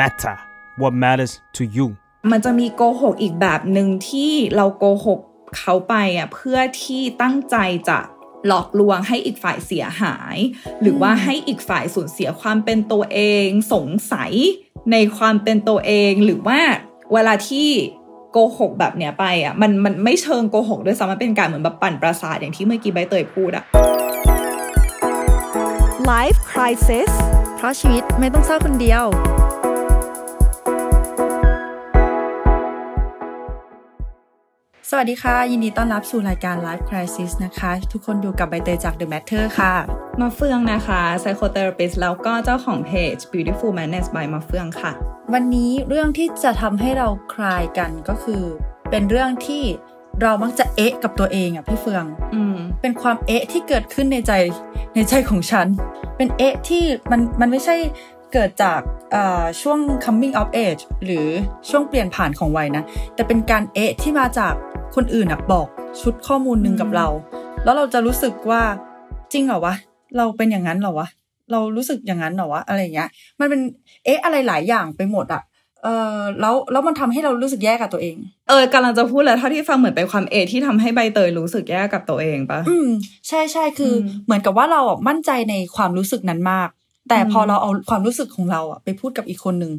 matter what matters to you มันจะมีโกหกอีกแบบหนึ่งที่เราโกหกเขาไปอะเพื่อที่ตั้งใจจะหลอกลวงให้อีกฝ่ายเสียหาย หรือว่าให้อีกฝ่ายสูญเสียความเป็นตัวเอง สงสัยในความเป็นตัวเองหรือว่าเวลาที่โกหกแบบเนี้ยไปอะมันมันไม่เชิงโกหกด้วยซ้ำมันเป็นการเหมือนแบบปั่นประสาทอย่างที่เมื่อกี้ใบเตยพูดอะ Life Crisis เพราะชีวิตไม่ต้องเศร้าคนเดียว สวัสดีค่ะ ยินดีต้อนรับสู่รายการ Life Crisis นะคะ ทุกคนอยู่กับใบเตยจาก The Matter ค่ะ มาเฟืองนะคะ psychotherapist แล้วก็เจ้าของเพจ Beautiful Madness by มาเฟืองค่ะ วันนี้เรื่องที่จะทำให้เราคลายกันก็คือ เป็นเรื่องที่เรามักจะเอ๊ะกับตัวเองอะพี่เฟือง อืม เป็นความเอ๊ะที่เกิดขึ้นในใจในใจของฉัน เป็นเอ๊ะที่มันมันไม่ใช่ เกิดจากอ่าช่วง coming of age หรือช่วงเปลี่ยนผ่านของวัยนะ แต่เป็นการเอ๊ะที่มาจากคนอื่นอะบอกชุดข้อมูลหนึ่งกับเรา แล้วเราจะรู้สึกว่าจริงเหรอวะ เราเป็นอย่างนั้นเหรอวะ เรารู้สึกอย่างนั้นเหรอวะอะไรอย่างเงี้ย มันเป็นเอ๊ะอะไรหลายอย่างไปหมดอะเออแล้วแล้วมันทำให้เรารู้สึกแย่กับตัวเอง เออกำลังจะพูดเลยเท่าที่ฟังเหมือนเป็นความเอที่ทำให้ใบเตยรู้สึกแย่กับตัวเองปะอืมใช่ใช่คืออมเหมือนกับว่าเราอะมั่นใจในความรู้สึกนั้นมาก แต่อืมพอเราเอาความรู้สึกของเราอะไปพูดกับอีกคนหนึ่ง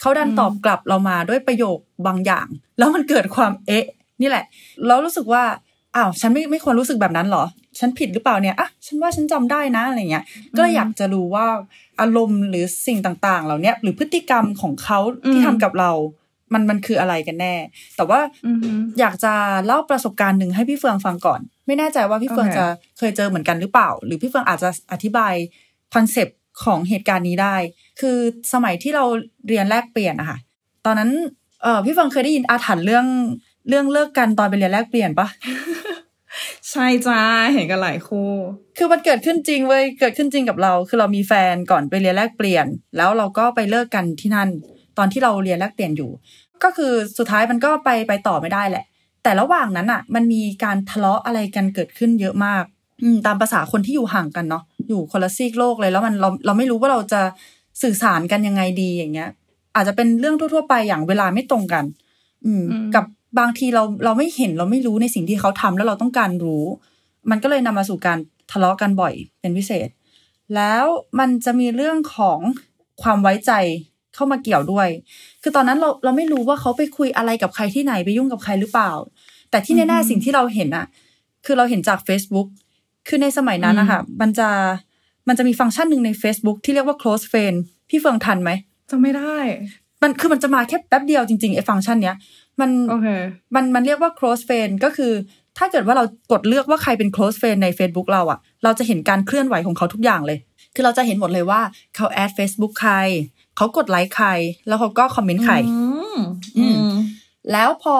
เขาดันอืมตอบกลับเรามาด้วยประโยคบางอย่าง แล้วมันเกิดความเอ๊ะ นี่แหละแล้วรู้สึกว่าอ้าวฉันไม่ไม่ควรรู้สึกแบบนั้นเหรอ ฉันผิดหรือเปล่าเนี่ยอะฉันว่าฉันจำได้นะอะไรเงี้ย ก็เลยอยากจะรู้ว่าอารมณ์หรือสิ่งต่างๆ เหล่าเนี้ยหรือพฤติกรรมของเขาที่ทำกับเรา มันมันคืออะไรกันแน่ แต่ว่าอือหืออยากจะเล่าประสบการณ์หนึ่งให้พี่เฟืองฟังก่อน ไม่แน่ใจว่าพี่เฟืองโอเคจะเคยเจอเหมือนกันหรือเปล่า หรือพี่เฟืองอาจจะอธิบาย concept ของเหตุการณ์นี้ได้ คือสมัยที่เราเรียนแลกเปลี่ยนอะค่ะ ตอนนั้นเออพี่เฟืองเคยได้ยินอาถรรพ์เรื่องเรื่องเลิกกันตอนไปเรียนแลกเปลี่ยนปะใช่จ้าเห็นกันหลายคู่ คือมันเกิดขึ้นจริงเว้ยเกิดขึ้นจริงกับเรา คือเรามีแฟนก่อนไปเรียนแลกเปลี่ยน แล้วเราก็ไปเลิกกันที่นั่น ตอนที่เราเรียนแลกเปลี่ยนอยู่ ก็คือสุดท้ายมันก็ไปไปต่อไม่ได้แหละ แต่ระหว่างนั้นอะ มันมีการทะเลาะอะไรกันเกิดขึ้นเยอะมากอืม ตามภาษาคนที่อยู่ห่างกันเนาะอยู่คนละซีกโลกเลยแล้วมันเราเราไม่รู้ว่าเราจะสื่อสารกันยังไงดีอย่างเงี้ย อาจจะเป็นเรื่องทั่ว ๆ ไปอย่างเวลาไม่ตรงกัน อืมอืมกับบางทีเราเราไม่เห็นเราไม่รู้ในสิ่งที่เขาทำแล้วเราต้องการรู้ มันก็เลยนำมาสู่การทะเลาะกันบ่อยเป็นพิเศษ แล้วมันจะมีเรื่องของความไว้ใจเข้ามาเกี่ยวด้วย คือตอนนั้นเราเราไม่รู้ว่าเขาไปคุยอะไรกับใครที่ไหนไปยุ่งกับใครหรือเปล่า แต่ที่แน่ๆสิ่งที่เราเห็นอะคือเราเห็นจาก Facebook คือในสมัยนั้นนะคะมันจะมันจะมีฟังก์ชันหนึ่งใน Facebook ที่เรียกว่า close friend พี่เฟืองทันไหมจะไม่ได้ มันคือมันจะมาแค่แป๊บเดียวจริงๆไอ้ฟังก์ชันเนี้ย มันโอเคมันมันเรียกว่า close friend ก็คือ ถ้าเกิดว่าเรากดเลือกว่าใครเป็น close friend ใน Facebook เราอะเราจะเห็นการเคลื่อนไหวของเขาทุกอย่างเลย คือเราจะเห็นหมดเลยว่าเขาแอด Facebook ใคร เขากดไลค์ใคร แล้วเขาก็คอมเมนต์ใครอืมอืมแล้วพอ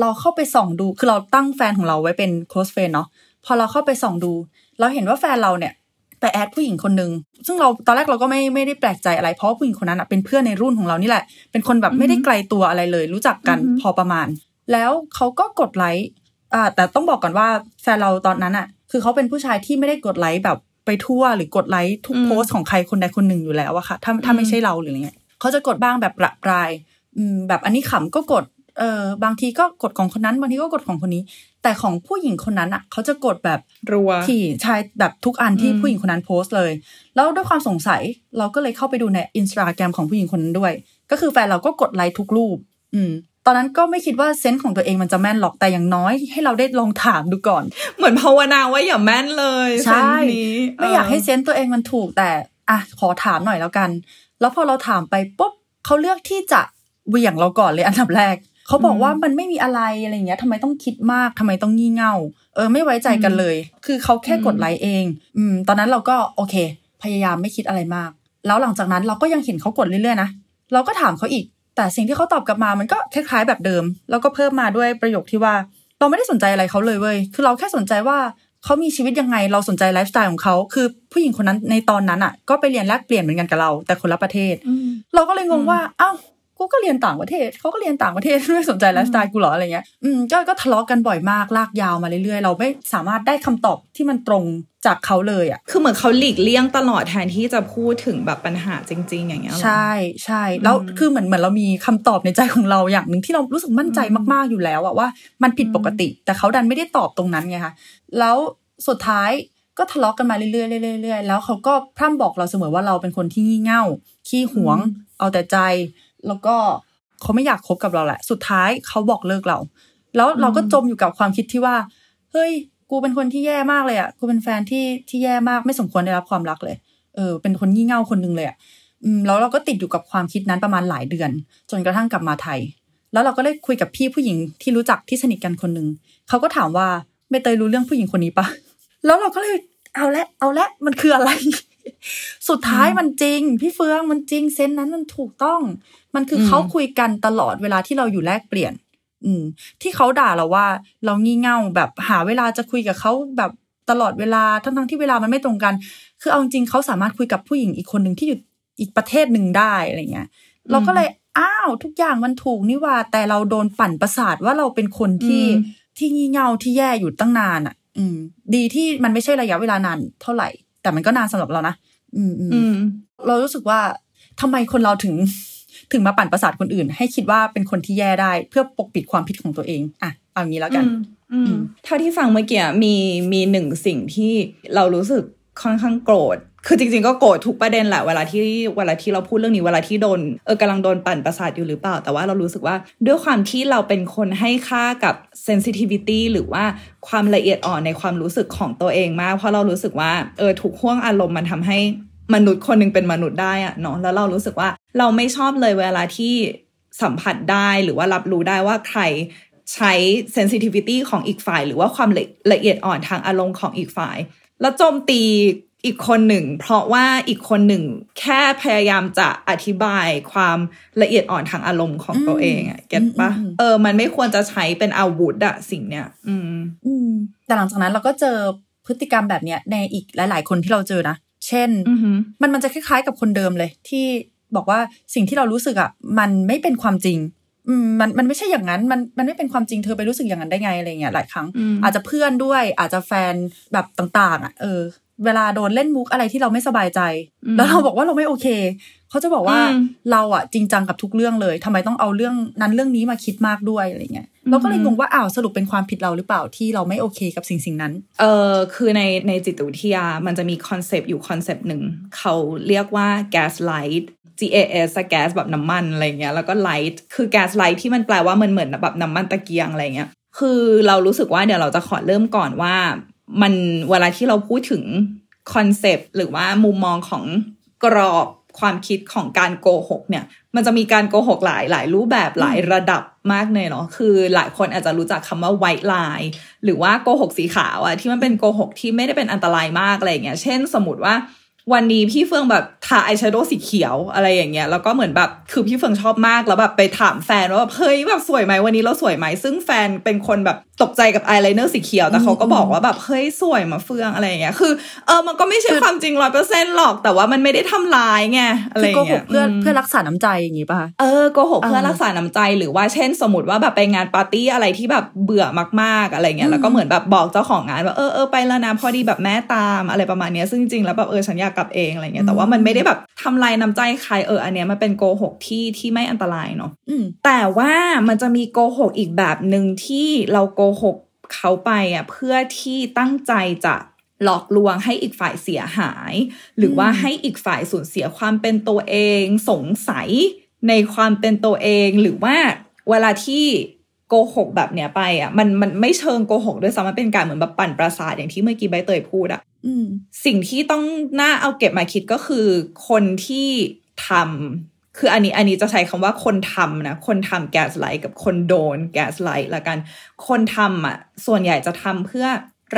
เราเข้าไปส่องดู คือเราตั้งแฟนของเราไว้เป็น close friend เนาะ พอเราเข้าไปส่องดู เราเห็นว่าแฟนเราเนี่ยไปแอดผู้หญิงคนหนึ่งซึ่งเราตอนแรกเราก็ไม่ไม่ได้แปลกใจอะไร เพราะว่าผู้หญิงคนนั้นอะเป็นเพื่อนในรุ่นของเรานี่แหละ เป็นคนแบบไม่ได้ไกลตัวอะไรเลย รู้จักกันอือฮึพอประมาณ แล้วเขาก็กดไลค์อ่าแต่ต้องบอกก่อนว่าแฟนเราตอนนั้นอะคือเขาเป็นผู้ชายที่ไม่ได้กดไลค์แบบไปทั่วหรือกดไลค์ทุกโพสต์ของใครคนใดคนหนึ่งอยู่แล้วอะค่ะถ้าถ้าไม่ใช่เราหรืออะไรเงี้ยเขาจะกดบ้างแบบประปรายอืมแบบอันนี้ขำก็กดเออบางทีก็กดของคนนั้นบางทีก็กดของคนนี้ แต่ของผู้หญิงคนนั้นอะเขาจะกดแบบรัวที่ใช่แบบทุกอันที่อืมผู้หญิงคนนั้นโพสต์เลย แล้วด้วยความสงสัยเราก็เลยเข้าไปดูในอินสตาแกรมของผู้หญิงคนนั้นด้วย ก็คือแฟนเราก็กดไลค์ทุกรูป อืมตอนนั้นก็ไม่คิดว่าเซนส์ของตัวเองมันจะแม่นหรอกแต่อย่างน้อยให้เราได้ลองถามดูก่อน เหมือนภาวนาว่าอย่าแม่นเลยใช่เส้นนี้ไม่อยากให้เซนส์ตัวเองมันถูกแต่อะขอถามหน่อยแล้วกัน แล้วพอเราถามไปปุ๊บเขาเลือกที่จะเหวี่ยงเราก่อนเลยอันดับแรก เขาบอกว่ามันไม่มีอะไรอะไรเงี้ยทำไมต้องคิดมากทำไมต้องงี่เง่า เออไม่ไว้ใจกันเลย คือเขาแค่กดไลค์เอง อืม ตอนนั้นเราก็โอเค พยายามไม่คิดอะไรมาก แล้วหลังจากนั้นเราก็ยังเห็นเขากดเรื่อยๆนะเราก็ถามเขาอีก แต่สิ่งที่เขาตอบกลับมามันก็คล้ายๆแบบเดิม แล้วก็เพิ่มมาด้วยประโยคที่ว่า เราไม่ได้สนใจอะไรเขาเลยเว้ยคือเราแค่สนใจว่าเขามีชีวิตยังไง เราสนใจไลฟ์สไตล์ของเขา คือผู้หญิงคนนั้นในตอนนั้นอะ ก็ไปเรียนแลกเปลี่ยนเหมือนกันกับเรา แต่คนละประเทศอืมเราก็เลยงงว่า เอ้า กูก็เรียนต่างประเทศเขาก็เรียนต่างประเทศไม่สนใจไลฟ์สไตล์กูเหรออะไรเงี้ยอืมก็ก็ทะเลาะกันบ่อยมากลากยาวมาเรื่อยๆ เราไม่สามารถได้คำตอบที่มันตรงจากเขาเลยอะคือเหมือนเขาหลีกเลี่ยงตลอดแทนที่จะพูดถึงแบบปัญหาจริง ๆ อย่างเงี้ยเหรอใช่ใช่แล้วคือเหมือนเหมือนเรามีคำตอบในใจของเราอย่างหนึ่งที่เรารู้สึกมั่นใจมากๆอยู่แล้วอะว่ามันผิดปกติ แต่เขาดันไม่ได้ตอบตรงนั้นไงคะแล้วสุดท้ายก็ทะเลาะกันมาเรื่อยๆเรื่อยๆเรื่อยๆแล้วเขาก็พร่ำบอกเราเสมอว่าเราเป็นคนที่งี่เง่าขี้หวง เอาแต่ใจ แล้วก็เขาไม่อยากคบกับเราแหละ สุดท้ายเขาบอกเลิกเรา แล้วเราก็จมอยู่กับความคิดที่ว่า เฮ้ย กูเป็นคนที่แย่มากเลยอะ กูเป็นแฟนที่ที่แย่มากไม่สมควรได้รับความรักเลย เออ เป็นคนงี่เง่าคนหนึงเลยอะอืมแล้วเราก็ติดอยู่กับความคิดนั้นประมาณหลายเดือน จนกระทั่งกลับมาไทย แล้วเราก็ได้คุยกับพี่ผู้หญิงที่รู้จักที่สนิทกันคนหนึ่งเขาก็ถามว่าใบเตยรู้เรื่องผู้หญิงคนนี้ปะแล้วเราก็เลยเอาละเอาละมันคืออะไร สุดท้ายมันจริง พี่เฟืองมันจริงเซนส์นั้นมันถูกต้อง มันคืออมเขาคุยกันตลอดเวลาที่เราอยู่แลกเปลี่ยน อืม ที่เขาด่าเราว่า เรางี่เง่าแบบหาเวลาจะคุยกับเขาแบบตลอดเวลาทั้งทั้งๆที่เวลามันไม่ตรงกัน คือเอาจริงๆเขาสามารถคุยกับผู้หญิงอีกคนหนึ่งที่อยู่อีกประเทศหนึ่งได้อะไรเงี้ย เราก็เลยอ้าวทุกอย่างมันถูกนี่หว่า แต่เราโดนปั่นประสาทว่าเราเป็นคนที่อืมที่งี่เง่าที่แย่อยู่ตั้งนานอะ อืม ดีที่มันไม่ใช่ระยะเวลานานเท่าไหร่ แต่มันก็นานสำหรับเรานะอืมอืมอืมเรารู้สึกว่าทำไมคนเราถึงถึงมาปั่นประสาทคนอื่น ให้คิดว่าเป็นคนที่แย่ได้ เพื่อปกปิดความผิดของตัวเองอะเอางี้แล้วกันอืมอืมเท่าที่ฟังเมื่อกี้มีมีหนึ่งสิ่งที่เรารู้สึกค่อนข้างโกรธ คือจริงๆก็โกรธทุกประเด็นแหละเวลาที่เวลาที่เราพูดเรื่องนี้เวลาที่โดนเออกำลังโดนปั่นประสาทอยู่หรือเปล่า แต่ว่าเรารู้สึกว่าด้วยความที่เราเป็นคนให้ค่ากับ sensitivity หรือว่าความละเอียดอ่อนในความรู้สึกของตัวเองมาก เพราะเรารู้สึกว่าเออทุกห่วงอารมณ์มันทำให้มนุษย์คนหนึ่งเป็นมนุษย์ได้อะเนาะแล้วเรารู้สึกว่าเราไม่ชอบเลยเวลาที่สัมผัสได้หรือว่ารับรู้ได้ว่าใครใช้ sensitivity ของอีกฝ่าย หรือว่าความละละเอียดอ่อนทางอารมณ์ของอีกฝ่าย แล้วโจมตี อีกคนหนึ่ง เพราะว่าอีกคนหนึ่งแค่พยายามจะอธิบายความละเอียดอ่อนทางอารมณ์ของตัวเองอะเก็ตปะอืมอืมเออ มันไม่ควรจะใช้เป็นอาวุธอะสิ่งเนี้ย อืม อืม แต่หลังจากนั้นเราก็เจอพฤติกรรมแบบเนี้ยในอีกหลาย ๆ คนที่เราเจอนะ เช่นอือหือมันมันจะคล้าย ๆ กับคนเดิมเลย ที่บอกว่าสิ่งที่เรารู้สึกอะมันไม่เป็นความจริงอืมมันมันไม่ใช่อย่างนั้นมันมันไม่เป็นความจริงเธอไปรู้สึกอย่างนั้นได้ไงอะไรเงี้ยหลายครั้งอืมอาจจะเพื่อนด้วยอาจจะแฟนแบบต่าง ๆอะเออ เวลาโดนเล่นมุกอะไรที่เราไม่สบายใจ แล้วเราบอกว่าเราไม่โอเค เขาจะบอกว่าอืมเราอะจริงจังกับทุกเรื่องเลยทำไมต้องเอาเรื่องนั้นเรื่องนี้มาคิดมากด้วยอะไรเงี้ยเราก็เลยงงว่าอ้าวสรุปเป็นความผิดเราหรือเปล่าที่เราไม่โอเคกับสิ่งสิ่งนั้น เออคือในในจิตวิทยามันจะมี concept อยู่ concept หนึ่งเขาเรียกว่า gaslight gas อะ gas แบบน้ำมันอะไรเงี้ยแล้วก็ light คือ gaslight ที่มันแปลว่ามันเหมือนแบบน้ำมันตะเกียงอะไรเงี้ยคือเรารู้สึกว่าเดี๋ยวเราจะขอเริ่มก่อนว่า มันเวลาที่เราพูดถึง concept หรือว่ามุมมองของกรอบความคิดของการโกหกเนี่ย มันจะมีการโกหกหลายหลายรูปแบบหลายระดับมากเลยเนาะคือหลายคนอาจจะรู้จักคำว่า white lie หรือว่าโกหกสีขาวอะที่มันเป็นโกหกที่ไม่ได้เป็นอันตรายมากอะไรอย่างเงี้ยเช่นสมมติว่า วันนี้พี่เฟืองแบบทาอายแชโดว์สีเขียวอะไรอย่างเงี้ยแล้วก็เหมือนแบบคือพี่เฟืองชอบมากแล้วแบบไปถามแฟนว่าแบบเฮ้ยแบบสวยไหมวันนี้เราสวยไหมซึ่งแฟนเป็นคนแบบตกใจกับอายไลเนอร์สีเขียวแต่เขาก็บอกว่าแบบเฮ้ยสวยมาเฟืองอะไรอย่างเงี้ยคือเออมันก็ไม่ใช่ความจริงร้อยเปอร์เซ็นต์หรอกแต่ว่ามันไม่ได้ทำร้ายไงอะไรคืออโกย่างหเงี้กยเพื่อมเพื่อรักษาน้ำใจอย่างงี้ป่ะคะเออโกหกเพื่ออ่ารักษาน้ำใจหรือว่าเช่น สมมติว่าแบบไปงานปาร์ตี้อะไรที่แบบเบื่อมากๆอะไรเงี้ยแล้วก็เหมือนแบบบอกเจ้าของงานว่าเออเออไปแล้วนะพอดีแบบแม่ตามอะไรประมาณเนี้ยซึ่งจริงๆแล้วแบบเออฉันอยากกลับเองอะไรเงี้ยแต่ว่ามันไม่ได้แบบทำลายน้ำใจใครเอออันเนี้ยมันเป็นโกหกที่ที่ไม่อันตรายเนาะอืมแต่ว่ามันจะมีโกหกอีกแบบหนึ่งที่เราโกหกเขาไปอะเพื่อที่ตั้งใจจะหลอกลวงให้อีกฝ่ายเสียหาย หรือว่าให้อีกฝ่ายสูญเสียความเป็นตัวเอง สงสัยในความเป็นตัวเองหรือว่าเวลาที่โกหกแบบเนี้ยไปอะมันมันไม่เชิงโกหกด้วยซ้ำมันเป็นการเหมือนแบบปั่นประสาทอย่างที่เมื่อกี้ใบเตยพูดอะอืม สิ่งที่ต้องน่าเอาเก็บมาคิดก็คือ คนที่ทำคืออันนี้อันนี้จะใช้คำว่าคนทำนะ คนทำแก๊สไลท์กับคนโดนแก๊สไลท์ละกัน คนทำอะ ส่วนใหญ่จะทำเพื่อ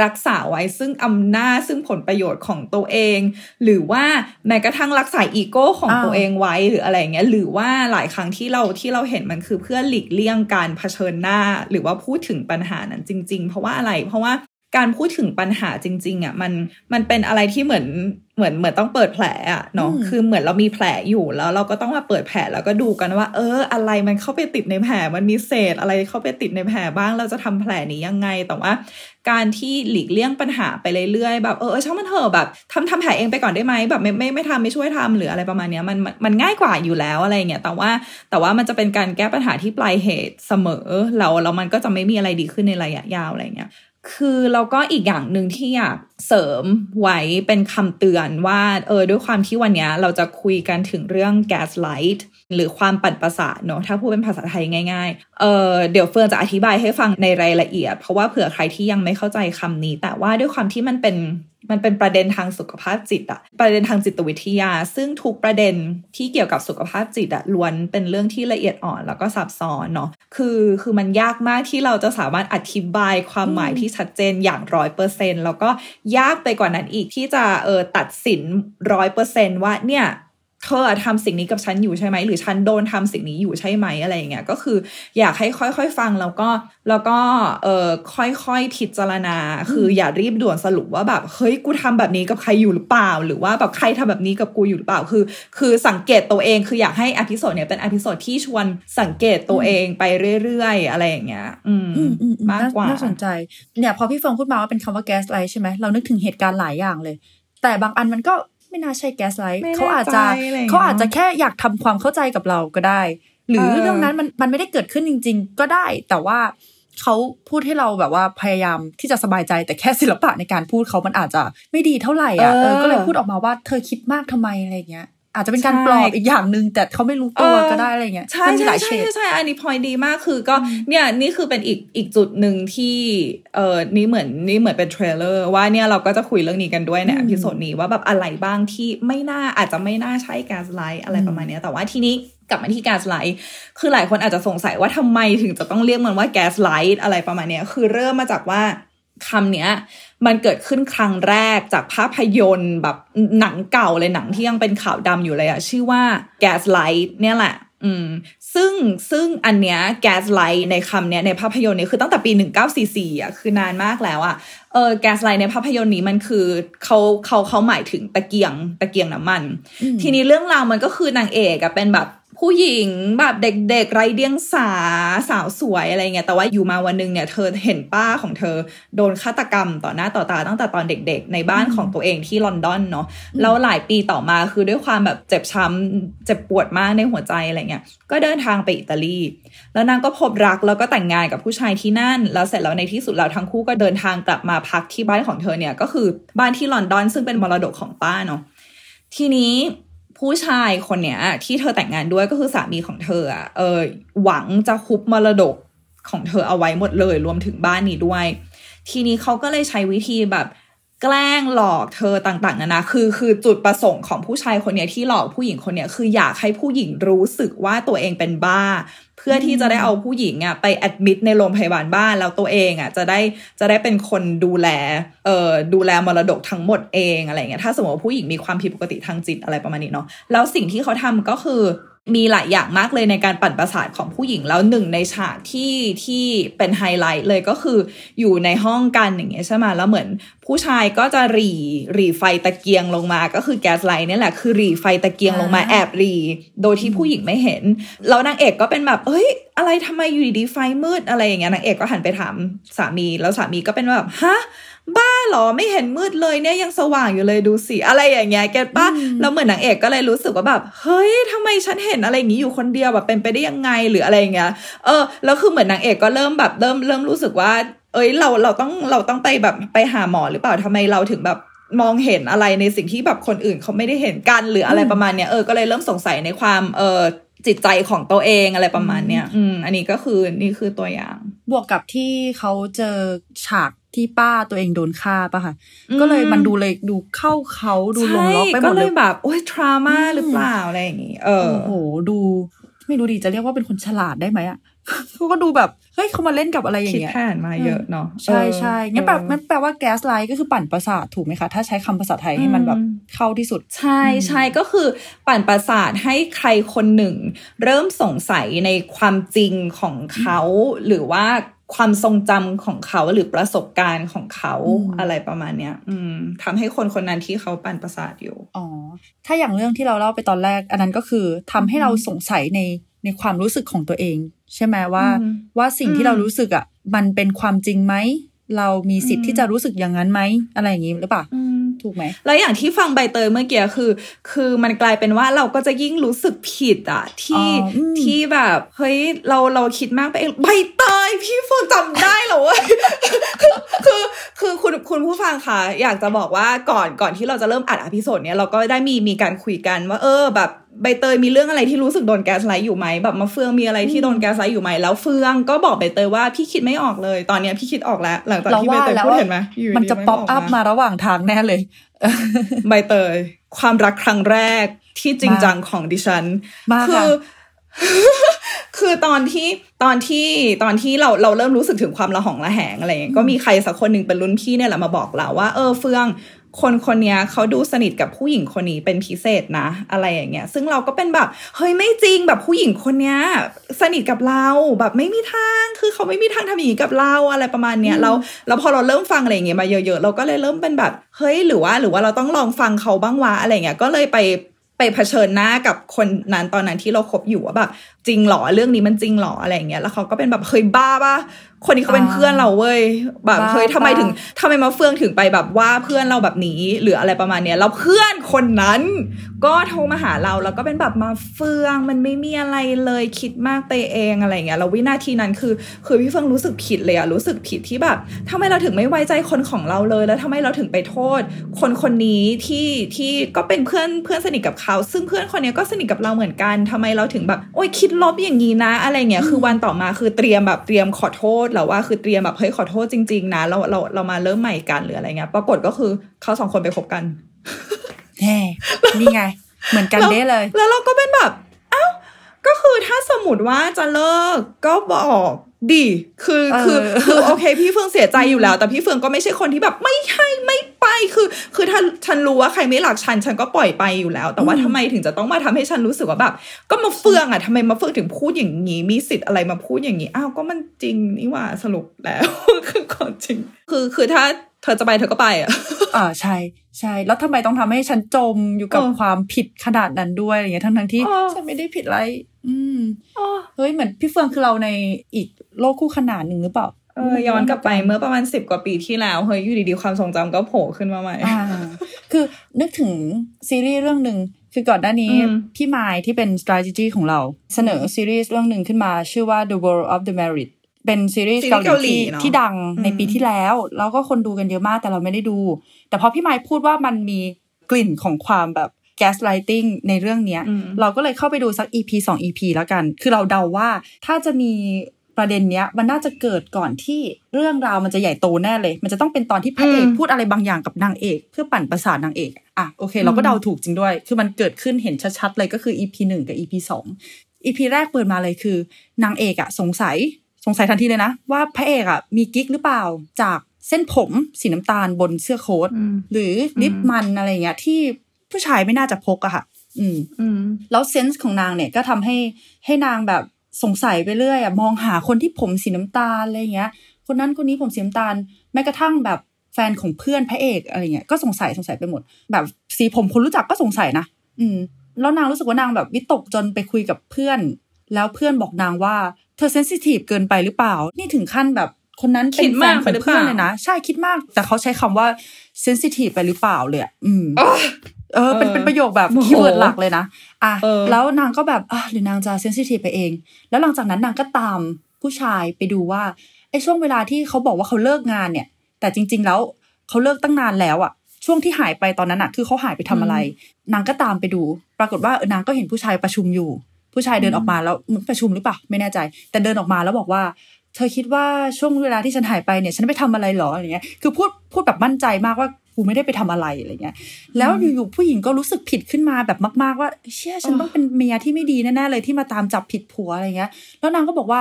รักษาไว้ซึ่งอำนาจซึ่งผลประโยชน์ของตัวเอง หรือว่าแม้กระทั่งรักษาอีโก้ของอตัวเองไว้หรืออะไรเงี้ยหรือว่าหลายครั้งที่เราที่เราเห็นมันคือเพื่อหลีกเลี่ยงการเผชิญหน้า หรือว่าพูดถึงปัญหานั้นจริง ๆ เพราะว่าอะไรเพราะว่า การพูดถึงปัญหาจริง ๆอะมันมันเป็นอะไรที่เหมือนเหมือนเหมือนต้องเปิดแผลอะเนาะอืมคือเหมือนเรามีแผลอยู่แล้วเราก็ต้องมาเปิดแผลแล้วก็ดูกันว่า เออ อะไรมันเข้าไปติดในแผลมันมีเศษอะไรเข้าไปติดในแผลบ้างเราจะทำแผลนี้ยังไงแต่ว่า การที่หลีกเลี่ยงปัญหาไปเรื่อยๆแบบเออเออช่างมันเถอะแบบทำทำแผลเองไปก่อนได้ไหมแบบไม่ไม่ไม่ทำไม่ช่วยทำหรืออะไรประมาณเนี้ยมันมันมันง่ายกว่าอยู่แล้วอะไรเงี้ยแต่ว่าแต่ว่ามันจะเป็นการแก้ปัญหาที่ปลายเหตุเสมอแล้วแล้วมันก็จะไม่มีอะไรดีขึ้นในระยะยาวอะไรเงี้ย คือเราก็อีกอย่างหนึ่งที่อยาก เสริมไว้เป็นคำเตือนว่าเออด้วยความที่วันนี้เราจะคุยกันถึงเรื่อง gaslight หรือความปั่นประสาทเนอะถ้าพูดเป็นภาษาไทยง่ายๆเออเดี๋ยวเฟิร์นจะอธิบายให้ฟังในรายละเอียด เพราะว่าเผื่อใครที่ยังไม่เข้าใจคำนี้ แต่ว่าด้วยความที่มันเป็นมันเป็นประเด็นทางสุขภาพจิตอะประเด็นทางจิตวิทยา ซึ่งทุกประเด็นที่เกี่ยวกับสุขภาพจิตอะล้วนเป็นเรื่องที่ละเอียดอ่อนแล้วก็ซับซ้อนเนาะคือคือมันยากมากที่เราจะสามารถอธิบายความหมายที่ชัดเจนอย่างร้อยเปอร์เซ็นแล้วก็ยากไปกว่านั้นอีกที่จะเออตัดสินร้อยเปอร์เซนว่าเนี่ย เธอทำสิ่งนี้กับฉันอยู่ใช่ไหมหรือฉันโดนทำสิ่งนี้อยู่ใช่ไหมอะไรอย่างเงี้ยก็คืออยากให้ค่อยๆฟังแล้วก็แล้วก็เออค่อยๆพิจารณา คืออย่ารีบด่วนสรุปว่าแบบเฮ้ยกูทำแบบนี้กับใครอยู่หรือเปล่า หรือว่าแบบใครทำแบบนี้กับกูอยู่หรือเปล่าคือ คือสังเกตตัวเองคืออยากให้ episode เนี้ยเป็น episode ที่ชวนสังเกตตัวเองไปเรื่อยๆ อะไรอย่างเงี้ยอืมอืมอืมอืมมากกว่าน่าสนใจเนี่ยพอพี่เฟืองพูดมาว่าเป็นคำว่า gaslight ใช่ไหมเรานึกถึงเหตุการณ์หลายอย่างเลย แต่บางอันมันก็ ไม่น่าใช่แก๊สไลท์ไม่แน่เขาอาจจะใจอะไรอย่างเงี้ยเขาอาจจะแค่อยากทำความเข้าใจกับเราก็ได้ หรือเออเรื่องนั้นมันมันไม่ได้เกิดขึ้นจริง ๆ ก็ได้ แต่ว่าเขาพูดให้เราแบบว่าพยายามที่จะสบายใจแต่แค่ศิลปะในการพูดเขามันอาจจะไม่ดีเท่าไหร่อะเออเออก็เลยพูดออกมาว่าเธอคิดมากทำไมอะไรเงี้ย อาจจะเป็นการใช่ปลอบอีกอย่างหนึ่งแต่เขาไม่รู้ตัวก็ได้อะไรเงี้ยใช่มันมีหใช่ลายเฉใช่ดใช่ใช่อันนี้พอยดีมากคือก็เนี่ยนี่คือเป็นอีกอีกจุดหนึ่งที่เออนี่เหมือนนี่เหมือนเป็น trailer ว่าเนี่ยเราก็จะคุยเรื่องนี้กันด้วยในอืมอพิโซดนี้ว่าแบบอะไรบ้างที่ไม่น่าอาจจะไม่น่าใช่ gaslight อะไรประมาณเนี้ยแต่ว่าทีนี้กลับมาที่ gaslight คือหลายคนอาจจะสงสัยว่าทำไมถึงจะต้องเรียกมันว่า gaslight อะไรประมาณเนี้ย คือเริ่มมาจากว่าคำเนี้ย มันเกิดขึ้นครั้งแรกจากภาพยนตร์แบบหนังเก่าเลยหนังที่ยังเป็นขาวดำอยู่เลยอะชื่อว่า Gaslight เนี่ยแหละ อืม ซึ่งซึ่งอันเนี้ย Gaslight ในคำเนี้ยในภาพยนตร์เนี่ยคือตั้งแต่ปี 1944อะคือนานมากแล้วอะเออ Gaslight ในภาพยนตร์นี้มันคือเขาเขาเขาหมายถึงตะเกียงตะเกียงน้ำมันอืมทีนี้เรื่องราวมันก็คือนางเอกอะเป็นแบบผู้หญิงแบบเด็กๆ ไร้เดียงสาสาวสวยอะไรเงี้ยแต่ว่าอยู่มาวันหนึงเนี่ยเธอเห็นป้าของเธอโดนฆาตกรรมต่อหน้าต่อตาตั้งแต่ตอนเด็กๆ ในบ้านของตัวเองที่ลอนดอนเนาะแล้วหลายปีต่อมาคือด้วยความแบบเจ็บช้ำเจ็บปวดมากในหัวใจอะไรเงี้ยก็เดินทางไปอิตาลีแล้วนางก็พบรักแล้วก็แต่งงานกับผู้ชายที่นั่น แล้วเสร็จแล้วในที่สุดแล้วทั้งคู่ก็เดินทางกลับมาพักที่บ้านของเธอเนี่ยก็คือบ้านที่ลอนดอนซึ่งเป็นมรดกของป้าเนาะทีนี้ผู้ชายคนเนี้ยที่เธอแต่งงานด้วยก็คือสามีของเธออะเออหวังจะคุบมรดกของเธอเอาไว้หมดเลย รวมถึงบ้านนี้ด้วย ทีนี้เขาก็เลยใช้วิธีแบบ แกล้งหลอกเธอต่างๆนานาคือคือจุดประสงค์ของผู้ชายคนเนี้ยที่หลอกผู้หญิงคนเนี้ยคืออยากให้ผู้หญิงรู้สึกว่าตัวเองเป็นบ้า เพื่อที่จะได้เอาผู้หญิงอะไปแอดมิดในโรงพยาบาลบ้านแล้วตัวเองอะจะได้จะได้เป็นคนดูแลเอ่อดูแลมรดกทั้งหมดเองอะไรเงี้ยถ้าสมมติว่าผู้หญิงมีความผิดปกติทางจิตอะไรประมาณนี้เนาะแล้วสิ่งที่เขาทำก็คือ มีหลายอย่างมากเลยในการปั่นประสาทของผู้หญิงแล้วหนึ่งในฉากที่ที่เป็นไฮไลท์เลยก็คืออยู่ในห้องกันอย่างเงี้ยใช่ไหมแล้วเหมือน ผู้ชายก็จะหรี่หรี่ไฟตะเกียงลงมาก็คือ gaslight เนี่ยแหละคือหรี่ไฟตะเกียงลงมาอ่าแอบหรี่โดยที่ผู้หญิงไม่เห็นแล้วนางเอกก็เป็นแบบเอ้ย อะไรทำไมอยู่ดีๆไฟมืดอะไรอย่างเงี้ยนางเอกก็หันไปถามสามีแล้วสามีก็เป็นแบบฮะ บ้าเหรอไม่เห็นมืดเลยเนี่ยยังสว่างอยู่เลยดูสิอะไรอย่างเงี้ยแกป้าแล้วเหมือนนางเอกก็เลยรู้สึกว่าแบบเฮ้ยทำไมฉันเห็นอะไรอย่างงี้อยู่คนเดียวแบบเป็นไปได้ยังไงหรืออะไรอย่างเงี้ยเออแล้วคือเหมือนนางเอกก็เริ่มแบบเริ่มเริ่มรู้สึกว่า เอ้ยเราเราต้องเราต้องไปแบบไปหาหมอหรือเปล่าทำไมเราถึงแบบมองเห็นอะไรในสิ่งที่แบบคนอื่นเขาไม่ได้เห็นกันหรืออะไรประมาณเนี้ยเออก็เลยเริ่มสงสัยในความเออจิตใจของตัวเองอะไรประมาณเนี้ย อืม อันนี้ก็คือนี่คือตัวอย่าง บวกกับที่เขาเจอฉาก ที่ป้าตัวเองโดนฆ่าป่ะค่ะอืมก็เลยมันดูเลยดูเข้าเขาดูลงล็อกไปหมดก็เลเลยยแบบโอ้ยทรามาอืมหรือเปล่าอะไรอย่างงี้เออโอ้โหดู ไม่รู้ดีจะเรียกว่าเป็นคนฉลาดได้ไหมอะ เขาก็ดูแบบเฮ้ยเขามาเล่นกับอะไรอย่าคิดงเงี้ยแผนมาเยอะเนาะใช่ใช่งั้นแปลเอองั้นแปลว่าแก๊สไลท์ก็คือปั่นประสาทถูกไหมคะ ถ้าใช้คำภาษาไทยให้มันแบบอืมเข้าที่สุด ใช่ใช่ก็คือปั่นประสาทให้ใครคนหนึ่ง เริ่มสงสัยในความจริงของเขาหรือว่าความทรงจำของเขาหรือประสบการณ์ของเขาอืมอะไรประมาณเนี้ย อืมทำให้คนคนนั้นที่เขาปั่นประสาทอยู่อ๋อถ้าอย่างเรื่องที่เราเล่าไปตอนแรก อันนั้นก็คือทำให้เราสงสัยในในความรู้สึกของตัวเอง ใช่ไหมว่าอืมว่าสิ่งอืที่มเรารู้สึกอะ มันเป็นความจริงไหม เรามีสิทธิ์อืมที่จะรู้สึกอย่างนั้นไหม อะไรอย่างนี้หรือเปล่าอืม ถูกไหมแล้วอย่างที่ฟังใบเตยเมื่อกี้คือ คือมันกลายเป็นว่าเราก็จะยิ่งรู้สึกผิดอะที่อ๋ออืมที่แบบเฮ้ยเราเราคิดมากไปเองใบเตยพี่เฟิร์นจำได้เหรอเว้ยคือคือคุณคุณผู้ฟังคะอยากจะบอกว่าก่อนก่อนที่เราจะเริ่มอัด episode เนี้ยเราก็ได้มีมีการคุยกันว่า เออแบบใบเตยมีเรื่องอะไรที่รู้สึกโดน gaslight อยู่ไหมแบบมาเฟืองมีอะไรที่โดน gaslight อยู่ไหมแล้วเฟืองก็บอกใบเตยว่าพี่คิดไม่ออกเลย ตอนเนี้ยพี่คิดออกแล้ว หลังจากเราที่ใบว่าเตยแล้วพูดว่าเห็นไหมอยู่มันดีจะไป๊อปกอัพมาระหว่างทางแน่เลย ใบเตย ความรักครั้งแรกที่จริงจังของดิฉันมากคืค่ะคือตอนที่ตอนที่ตอนที่เราเราเริ่มรู้สึกถึงความระหองระแหงอะไรอย่างเงี้ยก็มีใครสักคนหนึ่งเป็นรุ่นพี่เนี่ยแหละมาบอกเราว่า เออเฟือง คนคนเนี้ยเขาดูสนิทกับผู้หญิงคนนี้เป็นพิเศษนะ อะไรอย่างเงี้ย ซึ่งเราก็เป็นแบบเฮ้ยไม่จริงแบบผู้หญิงคนเนี้ยสนิทกับเราแบบไม่มีทางคือเขาไม่มีทางทำอย่างนี้กับเราอะไรประมาณเนี้ยแล้วแล้วพอเราเริ่มฟังอะไรอย่างเงี้ยมาเยอะๆเราก็เลยเริ่มเป็นแบบเฮ้ยหรือว่าหรือว่าเราต้องลองฟังเขาบ้างวะอะไรเงี้ยก็เลยไปไปเผชิญหน้ากับคนนั้นตอนนั้นที่เราคบอยู่ว่าแบบจริงเหรอเรื่องนี้มันจริงเหรออะไรอย่างเงี้ยแล้วเขาก็เป็นแบบเฮ้ยบ้าปะ คนนี้เขาเป็นอ่าเพื่อนเราเว้ยแบบบ้าเฮ้ยทำไมบ้าถึงทำไมมาเฟืองถึงไปแบบว่าเพื่อนเราแบบนี้หรืออะไรประมาณเนี้ยแล้วเพื่อนคนนั้น ก็โทรมาหาเราแล้วก็เป็นแบบมาเฟืองมันไม่มีอะไรเลยคิดมากไปเองอะไรอย่างเงี้ยแล้ววินาทีนั้นคือ คือพี่เฟืองรู้สึกผิดเลยอะรู้สึกผิดที่แบบทำไมเราถึงไม่ไว้ใจคนของเราเลย แล้วทำไมเราถึงไปโทษ คนคนนี้ที่ที่ก็เป็นเพื่อนเพื่อนสนิทกับเขา ซึ่งเพื่อนคนนี้ก็สนิทกับเราเหมือนกันทำไมเราถึงแบบ โอ๊ยคิดลบอย่างนี้นะ อะไรเงี้ยคือวันต่อมาคือเตรียมแบบเตรียมขอโทษแล้วว่าคือเตรียมแบบเฮ้ยขอโทษจริง ๆ นะเราเราเรามาเริ่มใหม่กันหรืออะไรเงี้ยปรากฏก็คือเขาสองคนไปคบกันแน่นี่ไง เหมือนกันเด้เลย แล้วเราก็เป็นแบบ เอ้าก็คือถ้าสมมติว่าจะเลิกก็บอก ดีคือเออคือคือโอเค พี่เฟืองเสียใจอยู่แล้ว แต่พี่เฟืองก็ไม่ใช่คนที่แบบไม่ให้ไม่ไปคือ คือถ้าฉันรู้ว่าใครไม่รักฉันฉันก็ปล่อยไปอยู่แล้ว แต่ว่าทำไมถึงจะต้องมาทำให้ฉันรู้สึกว่าแบบ ก็มาเฟืองอะทำไมมาเฟืองถึงพูดอย่างนี้มีสิทธิ์อะไรมาพูดอย่างนี้อ้าวก็มันจริงนี่หว่าสรุปแล้วคือความจริง คือคือถ้า เธอจะไปเธอก็ไปอะอ่าใช่ใช่ แล้วทำไมต้องทำให้ฉันจมอยู่กับเออความผิดขนาดนั้นด้วยอะไรเงี้ยทั้งทั้งๆที่เออฉันไม่ได้ผิดอะไร อืมเฮ้ยเหมือนพี่เฟืองคือเราในอีกโลกคู่ขนานหนึ่งหรือเปล่าเออย้อนกลับไปเมื่อประมาณสิบกว่าปีที่แล้วเฮ้ยอยู่ดีๆความทรงจำก็โผล่ขึ้นมาใหม่อ่าคือนึกถึงซีรีส์เรื่องหนึ่งคือก่อนหน้านี้อืมพี่ไมายที่เป็น strategy ของเราเสนอซีรีส์เรื่องหนึ่งขึ้นมา ชื่อว่า The World of the Married เป็นซีรีส์ซีรีส์เกาหลีเกาหลีที่เนอะที่ดังในอืมปีที่แล้ว แล้วก็คนดูกันเยอะมากแต่เราไม่ได้ดู แต่พอพี่ไมายพูดว่ามันมีกลิ่นของความแบบ gaslighting ในเรื่องเนี้ยอืมเราก็เลยเข้าไปดูสัก EP สอง EP แล้วกัน คือเราเดาว่าถ้าจะมีประเด็นเนี้ยมันน่าจะเกิดก่อนที่เรื่องราวมันจะใหญ่โตแน่เลย มันจะต้องเป็นตอนที่พระเอกอืมพูดอะไรบางอย่างกับนางเอก เพื่อปั่นประสาทนางเอกอะโอเค เราก็เดาถูกจริงด้วย คือมันเกิดขึ้นเห็นชัดๆเลยก็คือ EP หนึ่งกับ EP สอง EP แรกเปิดมาเลยคือนางเอกอะสงสัย สงสัยทันทีเลยนะ ว่าพระเอกอะมีกิ๊กหรือเปล่าจากเส้นผมสีน้ำตาลบนเสื้อโค้ทอืมหรือลิปมันอะไรเงี้ยที่ผู้ชายไม่น่าจะพกอะค่ะอืมอืมแล้วเซนส์ของนางเนี่ยก็ทำให้ให้นางแบบสงสัยไปเรื่อยอะมองหาคนที่ผมสีน้ำตาลอะไรเงี้ย คนนั้นคนนี้ผมสีน้ำตาลแม้กระทั่งแบบแฟนของเพื่อนพระเอกอะไรเงี้ยก็สงสัยสงสัยไปหมด แบบสีผมคนรู้จักก็สงสัยนะอืม แล้วนางรู้สึกว่านางแบบวิตกจนไปคุยกับเพื่อน แล้วเพื่อนบอกนางว่า เธอเซนซิทีฟเกินไปหรือเปล่า นี่ถึงขั้นแบบคนนั้นเป็คินดแฟมากนไปของหรือเปเพื่อนล่าเลยนะ ใช่คิดมาก แต่เขาใช้คำว่าเซนซิทีฟไปหรือเปล่าเลยอะอืมเออเป็นเออเป็นประโยคแบบโมโหคีย์เวิร์ดหลักเลยนะอะเออแล้วนางก็แบบอะหรือนางจะเซนซิทีฟไปเอง แล้วหลังจากนั้นนางก็ตามผู้ชายไปดูว่าไอ้ช่วงเวลาที่เขาบอกว่าเขาเลิกงานเนี่ย แต่จริง ๆ แล้วเขาเลิกตั้งนานแล้วอะ ช่วงที่หายไปตอนนั้นอะ คือเขาหายไปทำอะไร นางก็ตามไปดู ปรากฏว่าเออนางก็เห็นผู้ชายประชุมอยู่ ผู้ชายเดินออกมาแล้วเหมือนประชุมหรือเปล่าไม่แน่ใจ แต่เดินออกมาแล้วบอกว่า เธอคิดว่าช่วงเวลาที่ฉันหายไปเนี่ย ฉันไปทำอะไรหรออะไรเงี้ยคือพูดพูดแบบมั่นใจมากว่ากูไม่ได้ไปทำอะไรอะไรเงี้ย แล้วอยู่ๆผู้หญิงก็รู้สึกผิดขึ้นมาแบบมาก ๆ ว่าเชี่ยฉันต้องเป็นเมียที่ไม่ดีแน่ๆเลยที่มาตามจับผิดผัวอะไรเงี้ย แล้วนางก็บอกว่า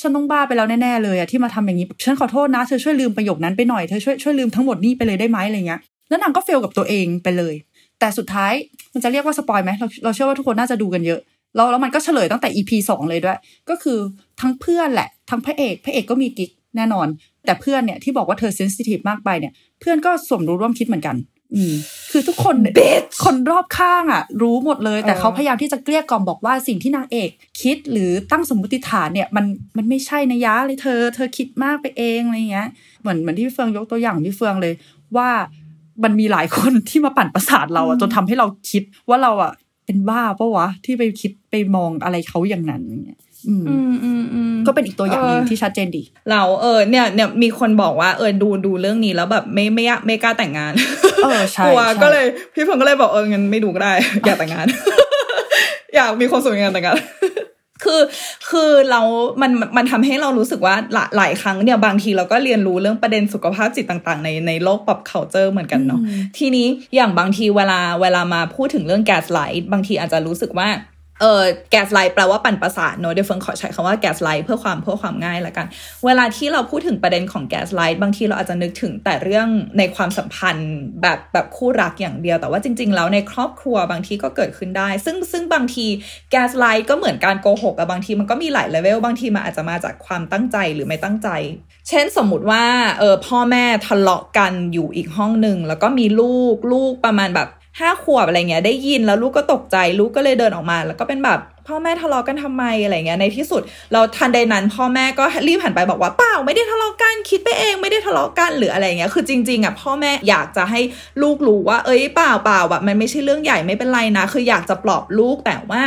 ฉันต้องบ้าไปแล้วแน่ๆเลยอะที่มาทำอย่างนี้แบบฉันขอโทษนะเธอช่วยลืมประโยคนั้นไปหน่อยเธอช่วยช่วยลืมทั้งหมดนี่ไปเลยได้ไหมอะไรเงี้ย แล้วนางก็เฟลกับตัวเองไปเลย แต่สุดท้ายมันจะเรียกว่าสปอยไหมเราเราเชื่อว่าทุกคนน่าจะดูกันเยอะ แล้วแล้วมันก็เฉลยตั้งแต่ EP สองเลยด้วย ก็คือทั้งเพื่อนแหละ ทั้งพระเอกพระเอกก็มีกิ๊กแน่นอน แต่เพื่อนเนี่ยที่บอกว่าเธอเซนซิทีฟมากไปเนี่ย เพื่อนก็สวมรู้ร่วมคิดเหมือนกัน อืม คือทุกคนเนี่ย Bitch คนรอบข้างอะ รู้หมดเลย แต่เออเขาพยายามที่จะเกลี้ยกล่อมบอกว่าสิ่งที่นางเอก คิดหรือตั้งสมมติฐานเนี่ยมันมันไม่ใช่นะยะเลยเธอ เธอคิดมากไปเองอะไรเงี้ยเหมือนเหมือนที่พี่เฟืองยกตัวอย่างพี่เฟืองเลยว่ามันมีหลายคนที่มาปั่นประสาทเราอะจนทำให้เราคิดว่าเราอะ เป็นบ้าปะวะ ที่ไปคิดไปมองอะไรเขาอย่างนั้นอย่างเงี้ยอืมอืมอืมอืมก็เป็นอีกตัวอย่างหนึ่งเออที่ชัดเจนดี เราเออเนี่ยเนี่ยมีคนบอกว่าเออดูดูเรื่องนี้แล้วแบบไม่ไม่อยากไม่กล้าแต่งงานเออใช่กลัวใช่ก็เลยพี่เฟิร์นก็เลยบอกเอองั้นไม่ดูก็ได้ อยากแต่งงาน อยากมีความสุขในการแต่งงาน คือคือเรามันมันทำให้เรารู้สึกว่าหลายหลายครั้งเนี่ยบางทีเราก็เรียนรู้เรื่องประเด็นสุขภาพจิตต่างๆ ในในโลก pop culture เหมือนกันเนาะอืมทีนี้อย่างบางทีเวลาเวลามาพูดถึงเรื่อง gaslight บางทีอาจจะรู้สึกว่า เออ gaslight แปลว่าปั่นประสาทเนอะเดี๋ยวเฟืองขอใช้คำว่า gaslight เพื่อความเพื่อความง่ายละกัน เวลาที่เราพูดถึงประเด็นของ gaslight บางทีเราอาจจะนึกถึงแต่เรื่องในความสัมพันธ์แบบแบบคู่รักอย่างเดียว แต่ว่าจริง ๆ แล้วในครอบครัวบางทีก็เกิดขึ้นได้ ซึ่งซึ่งบางทีแก๊สไลท์ก็เหมือนการโกหกอะบางทีมันก็มีหลายเลเวลบางทีมันอาจจะมาจากความตั้งใจหรือไม่ตั้งใจ เช่นสมมุติว่าเออพ่อแม่ทะเลาะกันอยู่อีกห้องหนึ่งแล้วก็มีลูกลูกประมาณแบบ ห้าขวบอะไรเงี้ยได้ยินแล้วลูกก็ตกใจลูกก็เลยเดินออกมา แล้วก็เป็นแบบพ่อแม่ทะเลาะกันทำไมอะไรเงี้ยในที่สุด เราทันใดนั้น พ่อแม่ก็รีบหันไปบอกว่าเปล่าไม่ได้ทะเลาะกันคิดไปเองไม่ได้ทะเลาะกันหรืออะไรเงี้ยคือจริงๆอะพ่อแม่อยากจะให้ลูกรู้ว่า เอ้ยเปล่าเปล่าแบบมันไม่ใช่เรื่องใหญ่ไม่เป็นไรนะ คืออยากจะปลอบลูกแต่ว่า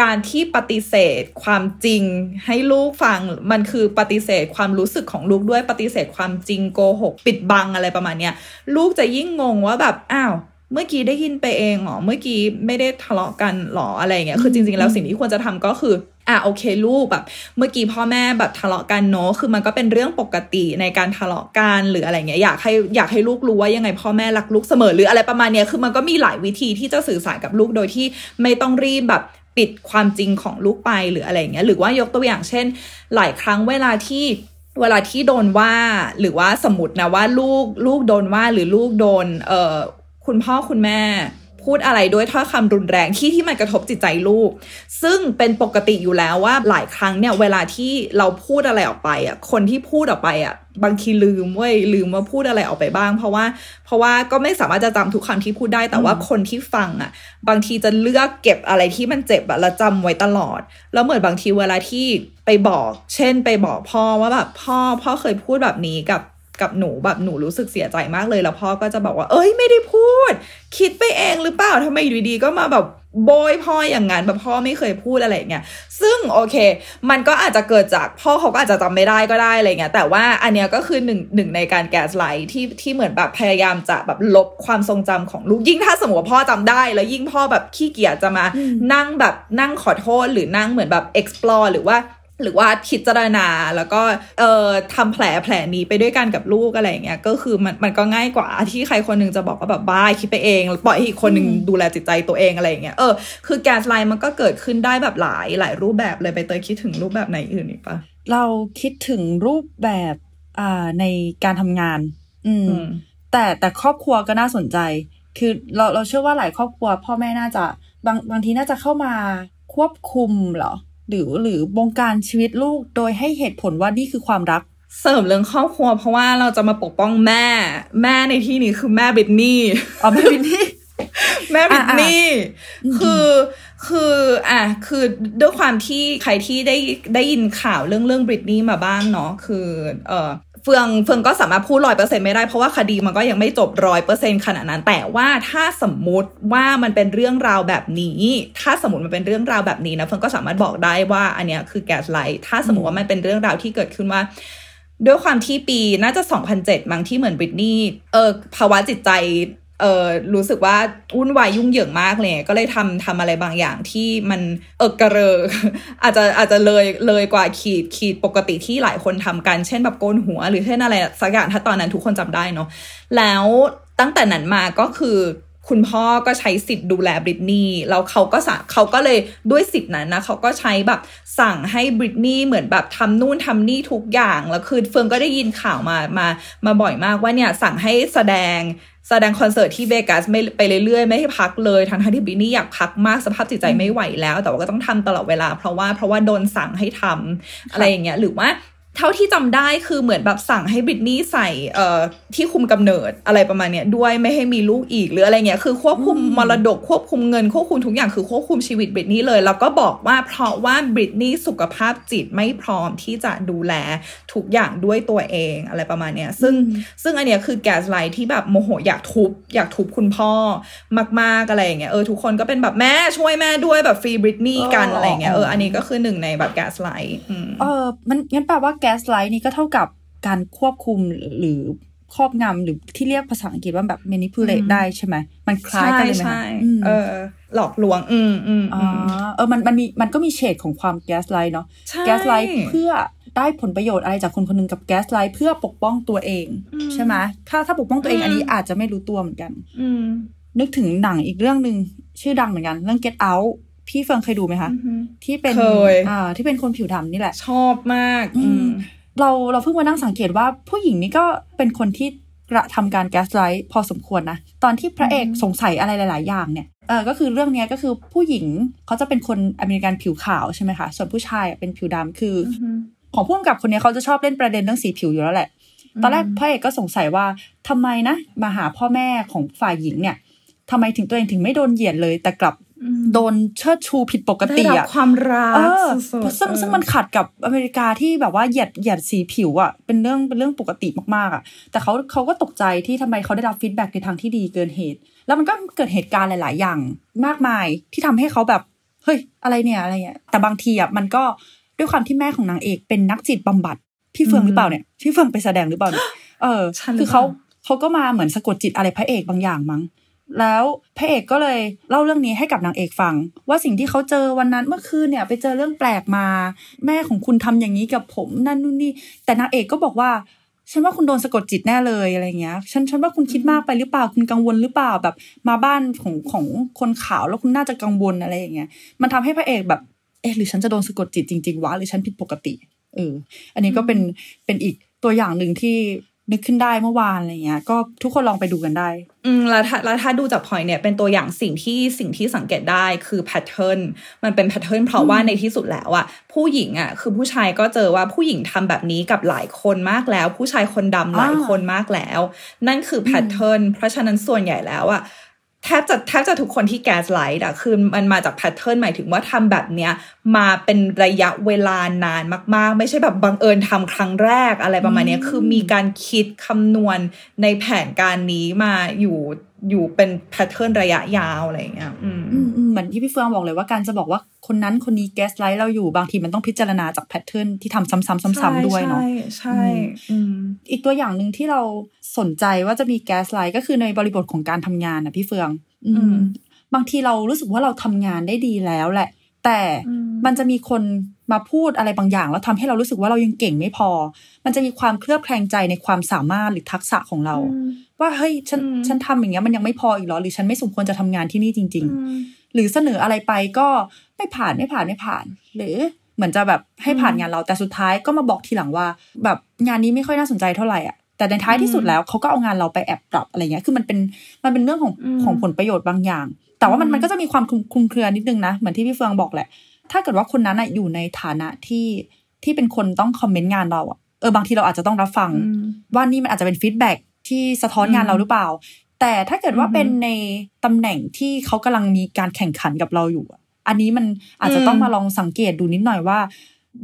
การที่ปฏิเสธความจริงให้ลูกฟังมันคือปฏิเสธความรู้สึกของลูกด้วยปฏิเสธความจริงโกหกปิดบังอะไรประมาณเนี้ยลูกจะยิ่งงงว่าแบบอ้าว เมื่อกี้ได้ยินไปเองเหรอเมื่อกี้ไม่ได้ทะเลาะกันหรออะไรอย่างเงี้ยคือจริงๆแล้วสิ่งที่ควรจะทำก็คืออะโอเคลูกแบบ เมื่อกี้พ่อแม่แบบทะเลาะกันเนอะคือมันก็เป็นเรื่องปกติในการทะเลาะกันหรืออะไรเงี้ยอยากให้อยากให้ลูกรู้ว่ายังไงพ่อแม่รักลูกเสมอหรืออะไรประมาณเนี้ยคือมันก็มีหลายวิธีที่จะสื่อสารกับลูกโดยที่ไม่ต้องรีบแบบปิดความจริงของลูกไปหรืออะไรเงี้ยหรือว่ายกตัวอย่างเช่น หลายครั้งเวลาที่เวลาที่โดนว่าหรือว่าสมมตินะว่าลูกลูกโดนว่าหรือลูกโดนเอ่อ คุณพ่อคุณแม่พูดอะไรด้วยถ้อยคำรุนแรงที่ที่มันกระทบจิตใจลูก ซึ่งเป็นปกติอยู่แล้วว่าหลายครั้งเนี่ยเวลาที่เราพูดอะไรออกไปอะคนที่พูดออกไปอะบางทีลืมเว้ยลืมว่าพูดอะไรออกไปบ้าง เพราะว่า เพราะว่าก็ไม่สามารถจะจำทุกคำที่พูดได้แต่ว่าคนที่ฟังอะ บางทีจะเลือกเก็บอะไรที่มันเจ็บอะแล้วจำไว้ตลอด แล้วเหมือนบางทีเวลาที่ไปบอก เช่น ไปบอกพ่อว่าแบบพ่อพ่อเคยพูดแบบนี้กับ กับหนูแบบหนูรู้สึกเสียใจมากเลยแล้วพ่อก็จะบอกว่า เอ้ยไม่ได้พูด คิดไปเองหรือเปล่าทำไมอยู่ดีๆก็มาแบบโบยพ่ออย่างนั้นแบบพ่อไม่เคยพูดอะไรอย่างเงี้ยซึ่งโอเค มันก็อาจจะเกิดจากพ่อเขาก็อาจจะจำไม่ได้ก็ได้อะไรเงี้ยแต่ว่าอันเนี้ยก็คือหนึ่งหนึ่งในการแกสไลท์ที่ที่เหมือนแบบพยายามจะแบบลบความทรงจำของลูกยิ่งถ้าสมมติว่าพ่อจำได้ แล้วยิ่งพ่อแบบขี้เกียจจะมาอืมนั่งแบบนั่งขอโทษหรือนั่งเหมือนแบบ explore หรือว่า หรือว่าพิจารณาแล้วก็เอ่อทำแผลแผลนี้ไปด้วยกันกับลูกอะไรอย่างเงี้ยก็คือมันมันก็ง่ายกว่าที่ใครคนหนึงจะบอกว่าแบบบ้าคิดไปเองแล้วปล่อยให้อีกคนหนึ่งอืมดูแลจิตใจตัวเองอะไรอย่างเงี้ยเออคือแกสไลน์มันก็เกิดขึ้นได้แบบหลายหลายรูปแบบเลยไปเตยคิดถึงรูปแบบไหนอื่นอีกปะเราคิดถึงรูปแบบอ่าในการทำงานอืมอืม แต่แต่ครอบครัวก็น่าสนใจ คือเราเราเชื่อว่าหลายครอบครัว พ่อแม่น่าจะบางบางทีน่าจะเข้ามาควบคุมเหรอ หรือหรือบงการชีวิตลูกโดยให้เหตุผลว่านี่คือความรัก เสริมเรื่องครอบครัว เพราะว่าเราจะมาปกป้องแม่ แม่ในที่นี้คือแม่บิดนี่เอาไม่วินนี่แม่บิดนี่อ่าๆคือคืออะคือด้วยความที่ใครที่ได้ได้ยินข่าวเรื่องเรื่องบริตนี่มาบ้างเนาะคือเออ เฟืองเฟืองก็สามารถพูดร้อยเปอร์เซ็นไม่ได้เพราะว่าคดีมันก็ยังไม่จบร้อยเปอร์เซ็นขนาดนั้น แต่ว่าถ้าสมมุติว่ามันเป็นเรื่องราวแบบนี้ ถ้าสมมติมันเป็นเรื่องราวแบบนี้นะเฟืองก็สามารถบอกได้ว่า อันเนี้ยคือแก๊สไลท์ถ้าสมมติว่ามันเป็นเรื่องราวที่เกิดขึ้นว่าด้วยความที่ปีน่าจะ 2007มั้งที่เหมือนบริตนี่เออภาวะจิตใจ เออรู้สึกว่าวุ่นวายยุ่งเหยิงมากเลยก็เลยทำทำอะไรบางอย่างที่มันเออกระเรออาจจะอาจจะเลยเลยกว่าขีดขีดปกติที่หลายคนทำกัน เช่นแบบโกนหัว หรือเช่นอะไรสักอย่างถ้าตอนนั้นทุกคนจำได้เนาะแล้วตั้งแต่นั้นมาก็คือ คุณพ่อก็ใช้สิทธิ์ดูแลบริตนี่แล้วเขาก็สะเขาก็เลยด้วยสิทธิ์นั้นนะเขาก็ใช้แบบสั่งให้บริตนี่เหมือนแบบทำนู่นทำนี่ทุกอย่างแล้วคือเฟืองก็ได้ยินข่าวมามามาบ่อยมากว่าเนี่ยสั่งให้แสดงแสดงคอนเสิร์ตที่เวกัสไม่ไปเรื่อยๆ ไม่ให้พักเลยทั้งที่บริตนี่อยากพักมากสภาพจิตใจไม่ไหวแล้ว แต่ว่าก็ต้องทำตลอดเวลา เพราะว่าเพราะว่าโดนสั่งให้ทำอะไรอย่างเงี้ยหรือว่า เท่าที่จำได้คือเหมือนแบบสั่งให้บริตนี่ใส่เอ่อที่คุมกำเนิดอะไรประมาณเนี้ยด้วยไม่ให้มีลูกอีกหรืออะไรเงี้ยคือควบคุมมรดกควบคุมเงินควบคุมทุกอย่างคือควบคุมชีวิตบริตนี่เลย แล้วก็บอกว่าเพราะว่าบริตนี่สุขภาพจิตไม่พร้อมที่จะดูแลทุกอย่างด้วยตัวเองอะไรประมาณเนี้ยซึ่งซึ่งอันเนี้ยคือ gaslight ที่แบบโมโหอยากทุบอยากทุบคุณพ่อมากๆอะไรอย่างเงี้ยเออทุกคนก็เป็นแบบแม่ช่วยแม่ด้วยแบบฟรีบริตนี่กันอะไรเงี้ยเอออันนี้ก็คือหนึ่งในแบบ gaslightเออืมงั้นแปลว่า gaslight นี่ก็เท่ากับการควบคุมหรือครอบงำหรือที่เรียกภาษาอังกฤษว่าแบบ manipulate ได้ใช่ไหม มันคล้ายกันเลยไหมใช่เออ หลอกลวง อืมอืมอ๋อเออมันมันมีมันก็มีเฉดของความ gaslight เนาะ gaslight เพื่อได้ผลประโยชน์อะไรจากคนคนนึงกับ gaslight เพื่อปกป้องตัวเอง ใช่ไหมถ้าถ้าปกป้องตัวเองอันนี้อาจจะไม่รู้ตัวเหมือนกันอืมนึกถึงหนังอีกเรื่องหนึ่งชื่อดังเหมือนกัน เรื่อง Get Out พี่เฟื่องเคยดูไหมคะ ที่เป็นอ่าที่เป็นคนผิวดำนี่แหละ ชอบมาก อืมเราเราเพิ่งมานั่งสังเกตว่าผู้หญิงนี่ก็เป็นคนที่กระทำการ gaslight พอสมควรนะ ตอนที่พระเอกสงสัยอะไรหลาย ๆ อย่างเนี่ยเออก็คือเรื่องนี้ก็คือผู้หญิงเขาจะเป็นคนอเมริกันผิวขาวใช่ไหมคะ ส่วนผู้ชายเป็นผิวดำคือ ของผู้กำกับคนนี้เขาจะชอบเล่นประเด็นเรื่องสีผิวอยู่แล้วแหละ ตอนแรกพระเอกก็สงสัยว่าทำไมนะมาหาพ่อแม่ของฝ่ายหญิงเนี่ยทำไมถึงตัวเองถึงไม่โดนเหยียดเลย แต่กลับ โดนเชิดชูผิดปกติอะความรักเออซึ่งซึ่งมันขัดกับอเมริกาที่แบบว่าเหยียดเหยียดสีผิวอะเป็นเรื่องเป็นเรื่องปกติมากๆอะแต่เขาเขาก็ตกใจที่ทำไมเขาได้รับฟีดแบ็กในทางที่ดีเกินเหตุ แล้วมันก็เกิดเหตุการณ์หลาย ๆ อย่างมากมายที่ทำให้เขาแบบเฮ้ยอะไรเนี่ยอะไรเงี้ยแต่บางทีอะมันก็ด้วยความที่แม่ของนางเอกเป็นนักจิตบำบัดพี่เฟืองหรือเปล่าเนี่ยพี่เฟืองไปแสดงหรือเปล่าเนี่ยเออคือเขาเขาก็มาเหมือนสะกดจิตอะไรพระเอกบางอย่างมั้ง แล้วพระเอกก็เลยเล่าเรื่องนี้ให้กับนางเอกฟัง ว่าสิ่งที่เขาเจอวันนั้นเมื่อคืนเนี่ยไปเจอเรื่องแปลกมา แม่ของคุณทำอย่างนี้กับผมนั่นนู่นนี่ แต่นางเอกก็บอกว่าฉันว่าคุณโดนสะกดจิตแน่เลยอะไรเงี้ย ฉันฉันว่าคุณคิดมากไปหรือเปล่า คุณกังวลหรือเปล่าแบบ มาบ้านของของคนขาวแล้วคุณน่าจะกังวลอะไรอย่างเงี้ย มันทำให้พระเอกแบบ เออหรือฉันจะโดนสะกดจิตจริงๆวะหรือฉันผิดปกติ เออ อันนี้ก็เป็นเป็นอีกตัวอย่างหนึ่งที่ นึกขึ้นได้เมื่อวานอะไรเงี้ย ก็ทุกคนลองไปดูกันได้ อืมแล้วถ้าแล้วถ้าดูจากพอยเนี่ยเป็นตัวอย่างสิ่งที่สิ่งที่สังเกตได้คือ pattern มันเป็น pattern เพราะว่าในที่สุดแล้วอะผู้หญิงอะคือผู้ชายก็เจอว่าผู้หญิงทำแบบนี้กับหลายคนมากแล้ว ผู้ชายคนดำหลายคนมากแล้ว นั่นคือ pattern เพราะฉะนั้นส่วนใหญ่แล้วอะ แทบจะแทบจะทุกคนที่ gaslight อะคือมันมาจาก pattern หมายถึงว่าทำแบบเนี้ยมาเป็นระยะเวลานานมาก ๆ ไม่ใช่แบบบังเอิญทำครั้งแรกอะไรประมาณนี้คือมีการคิดคำนวณในแผนการนี้มาอยู่อยู่เป็น pattern ระยะยาวอะไรเงี้ยอืมเหมือน ที่พี่เฟื่องบอกเลยว่าการจะบอกว่าคนนั้นคนนี้ gaslight เราอยู่บางทีมันต้องพิจารณาจาก pattern ที่ทำซ้ำๆซ้ำๆด้วยเนาะใช่ใช่มอีกตัวอย่างหนึ่งที่เราสนใจว่าจะมี gaslight ก็คือในบริบทของการทำงานนะพี่เฟื่อง อืมบางทีเรารู้สึกว่าเราทำงานได้ดีแล้วแหละ แต่มันจะมีคนมาพูดอะไรบางอย่าง แล้วทำให้เรารู้สึกว่าเรายังเก่งไม่พอ มันจะมีความเคลือบแคลงใจในความสามารถหรือทักษะของเรา ว่าเฮ้ยฉันฉันทำอย่างเงี้ยมันยังไม่พออีกเหรอหรือฉันไม่สมควรจะทำงานที่นี่จริง ๆ หรือเสนออะไรไปก็ไม่ผ่านไม่ผ่านไม่ผ่าน หรือเหมือนจะแบบให้ผ่านงานเราแต่สุดท้ายก็มาบอกทีหลังว่า แบบงานนี้ไม่ค่อยน่าสนใจเท่าไหร่อะแต่ในท้ายที่สุดแล้วเขาก็เอางานเราไปแอบปรับอะไรเงี้ย คือมันเป็นมันเป็นเรื่องของของผลประโยชน์บางอย่าง แต่ว่ามันมันก็จะมีความคลุมคลุมเครือนิดนึงนะ เหมือนที่พี่เฟื่องบอกแหละ ถ้าเกิดว่าคนนั้นอะอยู่ในฐานะที่ที่เป็นคนต้องคอมเมนต์งานเราอะเออบางทีเราอาจจะต้องรับฟัง ว่านี่มันอาจจะเป็น feedback ที่สะท้อนงานเราหรือเปล่า แต่ถ้าเกิดว่าเป็นในตำแหน่งที่เขากำลังมีการแข่งขันกับเราอยู่อะอันนี้มันอาจจะต้องมาลองสังเกตดูนิดหน่อยว่า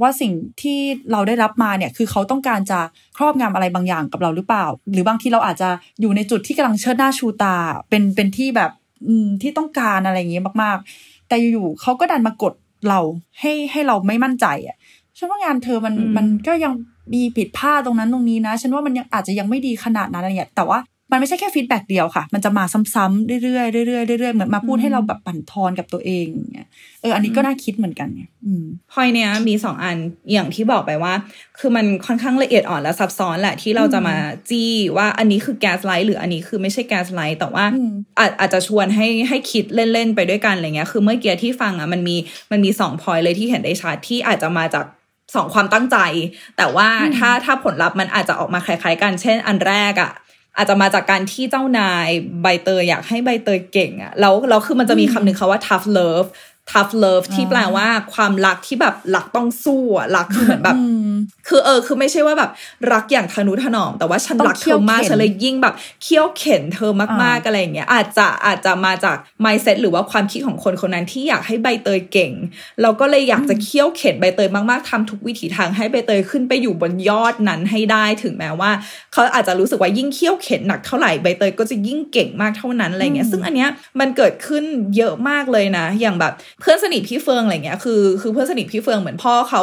ว่าสิ่งที่เราได้รับมาเนี่ย คือเขาต้องการจะครอบงำอะไรบางอย่างกับเราหรือเปล่า หรือบางทีเราอาจจะอยู่ในจุดที่กำลังเชิดหน้าชูตา เป็นเป็นที่แบบอืมที่ต้องการอะไรอย่างเงี้ยมาก ๆ แต่อยู่ๆเขาก็ดันมากดเราให้ให้เราไม่มั่นใจอะฉันว่างานเธอมันมันก็ยังมีผิดพลาดตรงนั้นตรงนี้นะ ฉันว่ามันยังอาจจะยังไม่ดีขนาดนั้นอะไรเงี้ยแต่ว่า มันไม่ใช่แค่ feedback เดียวค่ะ มันจะมาซ้ำๆเรื่อยๆเรื่อยๆเรื่อยๆเหมือนมาพูดให้เราแบบบั่นทอนกับตัวเองอย่างเงี้ยเอออันนี้ก็น่าคิดเหมือนกันไงอืมพอยเนี้ยมีสองอันอย่างที่บอกไปว่า คือมันค่อนข้างละเอียดอ่อนและซับซ้อนแหละที่เราจะมาจี้ว่าอันนี้คือแก๊สไลท์หรืออันนี้คือไม่ใช่แก๊สไลท์แต่ว่าอาจอาจจะชวนให้ให้คิดเล่นๆไปด้วยกันอะไรเงี้ยคือเมื่อกี้ที่ฟังอะมันมีมันมีสองพอยเลยที่เห็นได้ชัดที่อาจจะมาจากสองความตั้งใจ แต่ว่าถ้าถ้าผลลัพธ์มันอาจจะออกมาคล้ายๆกัน เช่น อันแรกอะ อาจจะมาจากการที่เจ้านายใบเตยอยากให้ใบเตยเก่งอะแล้วแล้วคือมันจะมีคำหนึ่งคาว่า tough love tough love ที่แปลว่าความรักที่แบบรักต้องสู้อะรักคือเหมือนแบบ คือเออ คือไม่ใช่ว่าแบบรักอย่างทนุถนอม แต่ว่าฉันต้องรักเธอมากเคี่ยวเข็นฉันเลยยิ่งแบบเคี่ยวเข็นเธอมากๆอะไรอย่างเงี้ยอาจจะอาจจะมาจาก mindset หรือว่าความคิดของคนคนนั้นที่อยากให้ใบเตยเก่ง เราก็เลยอยากจะเคี่ยวเข็นใบเตยมากๆทำทุกวิถีทางให้ใบเตยขึ้นไปอยู่บนยอดนั้นให้ได้ถึงแม้ว่า เขาอาจจะรู้สึกว่ายิ่งเคี่ยวเข็นหนักเท่าไหร่ใบเตยก็จะยิ่งเก่งมากเท่านั้นอะไรเงี้ยซึ่งอันเนี้ยมันเกิดขึ้นเยอะมากเลยนะ อย่างแบบเพื่อนสนิทพี่เฟืองอะไรเงี้ยคือคือเพื่อนสนิทพี่เฟืองเหมือนพ่อเขา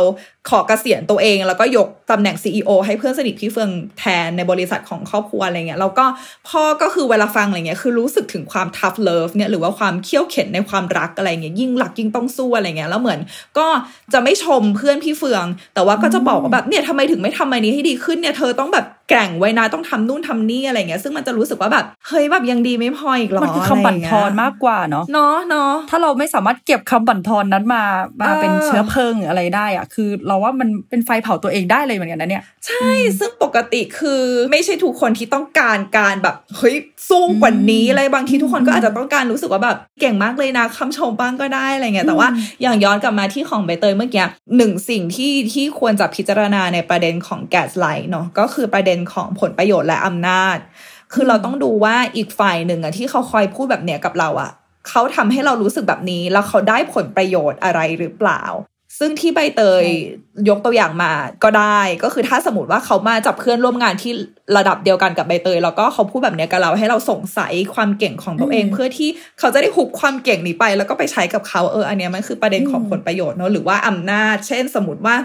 ขอเกษียณตัวเอง แล้วก็ยกตำแหน่ง CEO ให้เพื่อนสนิทพี่เฟืองแทนในบริษัทของครอบครัวอะไรเงี้ยแล้วก็พ่อก็คือเวลาฟังอะไรเงี้ยคือรู้สึกถึงความ tough love เนี่ยหรือว่าความเขี้ยวเข็นในความรักอะไรเงี้ยยิ่งรักยิ่งต้องสู้อะไรเงี้ยแล้วเหมือนก็จะไม่ชมเพื่อนพี่เฟือง แต่ว่าก็จะบอกว่าแบบเนี่ยทำไมถึงไม่ทำอันนี้ให้ดีขึ้นเนี่ยเธอต้องแบบแกร่งไว้นะต้องทำนู่นทำนี่อะไรเงี้ยซึ่งมันจะรู้สึกว่าแบบเฮ้ยแบบยังดีไม่พออีกหรอมันคือคำบั่นทอนมากกว่าเนาะเนาะเนาะถ้าเราไม่สามารถเก็บคำบั่นทอนนั้นมามาเออเป็นเชื้อเพลิงหรืออะไรได้อะคือ เราว่ามันเป็นไฟเผาตัวเองได้เลยเหมือนกันนะเนี่ย ใช่ซึ่งปกติคือไม่ใช่ทุกคนที่ต้องการการแบบเฮ้ยสู้กว่านี้อะไรบางทีทุกคนก็อาจจะต้องการรู้สึกว่าแบบเก่งมากเลยนะคำชมบ้างก็ได้อะไรเงี้ยแต่ว่าอย่างย้อนกลับมาที่ของใบเตยเมื่อกี้หนึ่งสิ่งที่ที่ควรจะพิจารณาในประเด็นของแกสไลท์เนาะก็คือประเด็นของผลประโยชน์และอำนาจ คือเราต้องดูว่าอีกฝ่ายหนึ่งอะที่เขาคอยพูดแบบเนี้ยกับเราอะเขาทำให้เรารู้สึกแบบนี้ แล้วเขาได้ผลประโยชน์อะไรหรือเปล่า ซึ่งที่ใบเตยยกตัวอย่างมาก็ได้ก็คือถ้าสมมติว่าเขามาจับเพื่อนร่วมงานที่ระดับเดียวกันกับใบเตย แล้วก็เขาพูดแบบเนี้ยกับเราให้เราสงสัยความเก่งของตัวเอง เพื่อที่เขาจะได้ฮุบความเก่งนี้ไป แล้วก็ไปใช้กับเขาเอออันเนี้ยมันคือประเด็นของผลประโยชน์เนอะหรือว่าอำนาจ เช่น สมมติว่า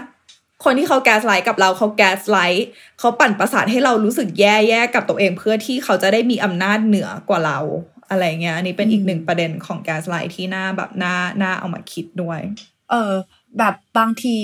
คนที่เขา gaslight กับเราเขา gaslight เขาปั่นประสาทให้เรารู้สึกแย่ๆกับตัวเองเพื่อที่เขาจะได้มีอำนาจเหนือกว่าเราอะไรเงี้ยอันนี้เป็นอีกหนึ่งประเด็นของ gaslight ที่น่าแบบน่าน่าเอามาคิดด้วย เออ แบบบางที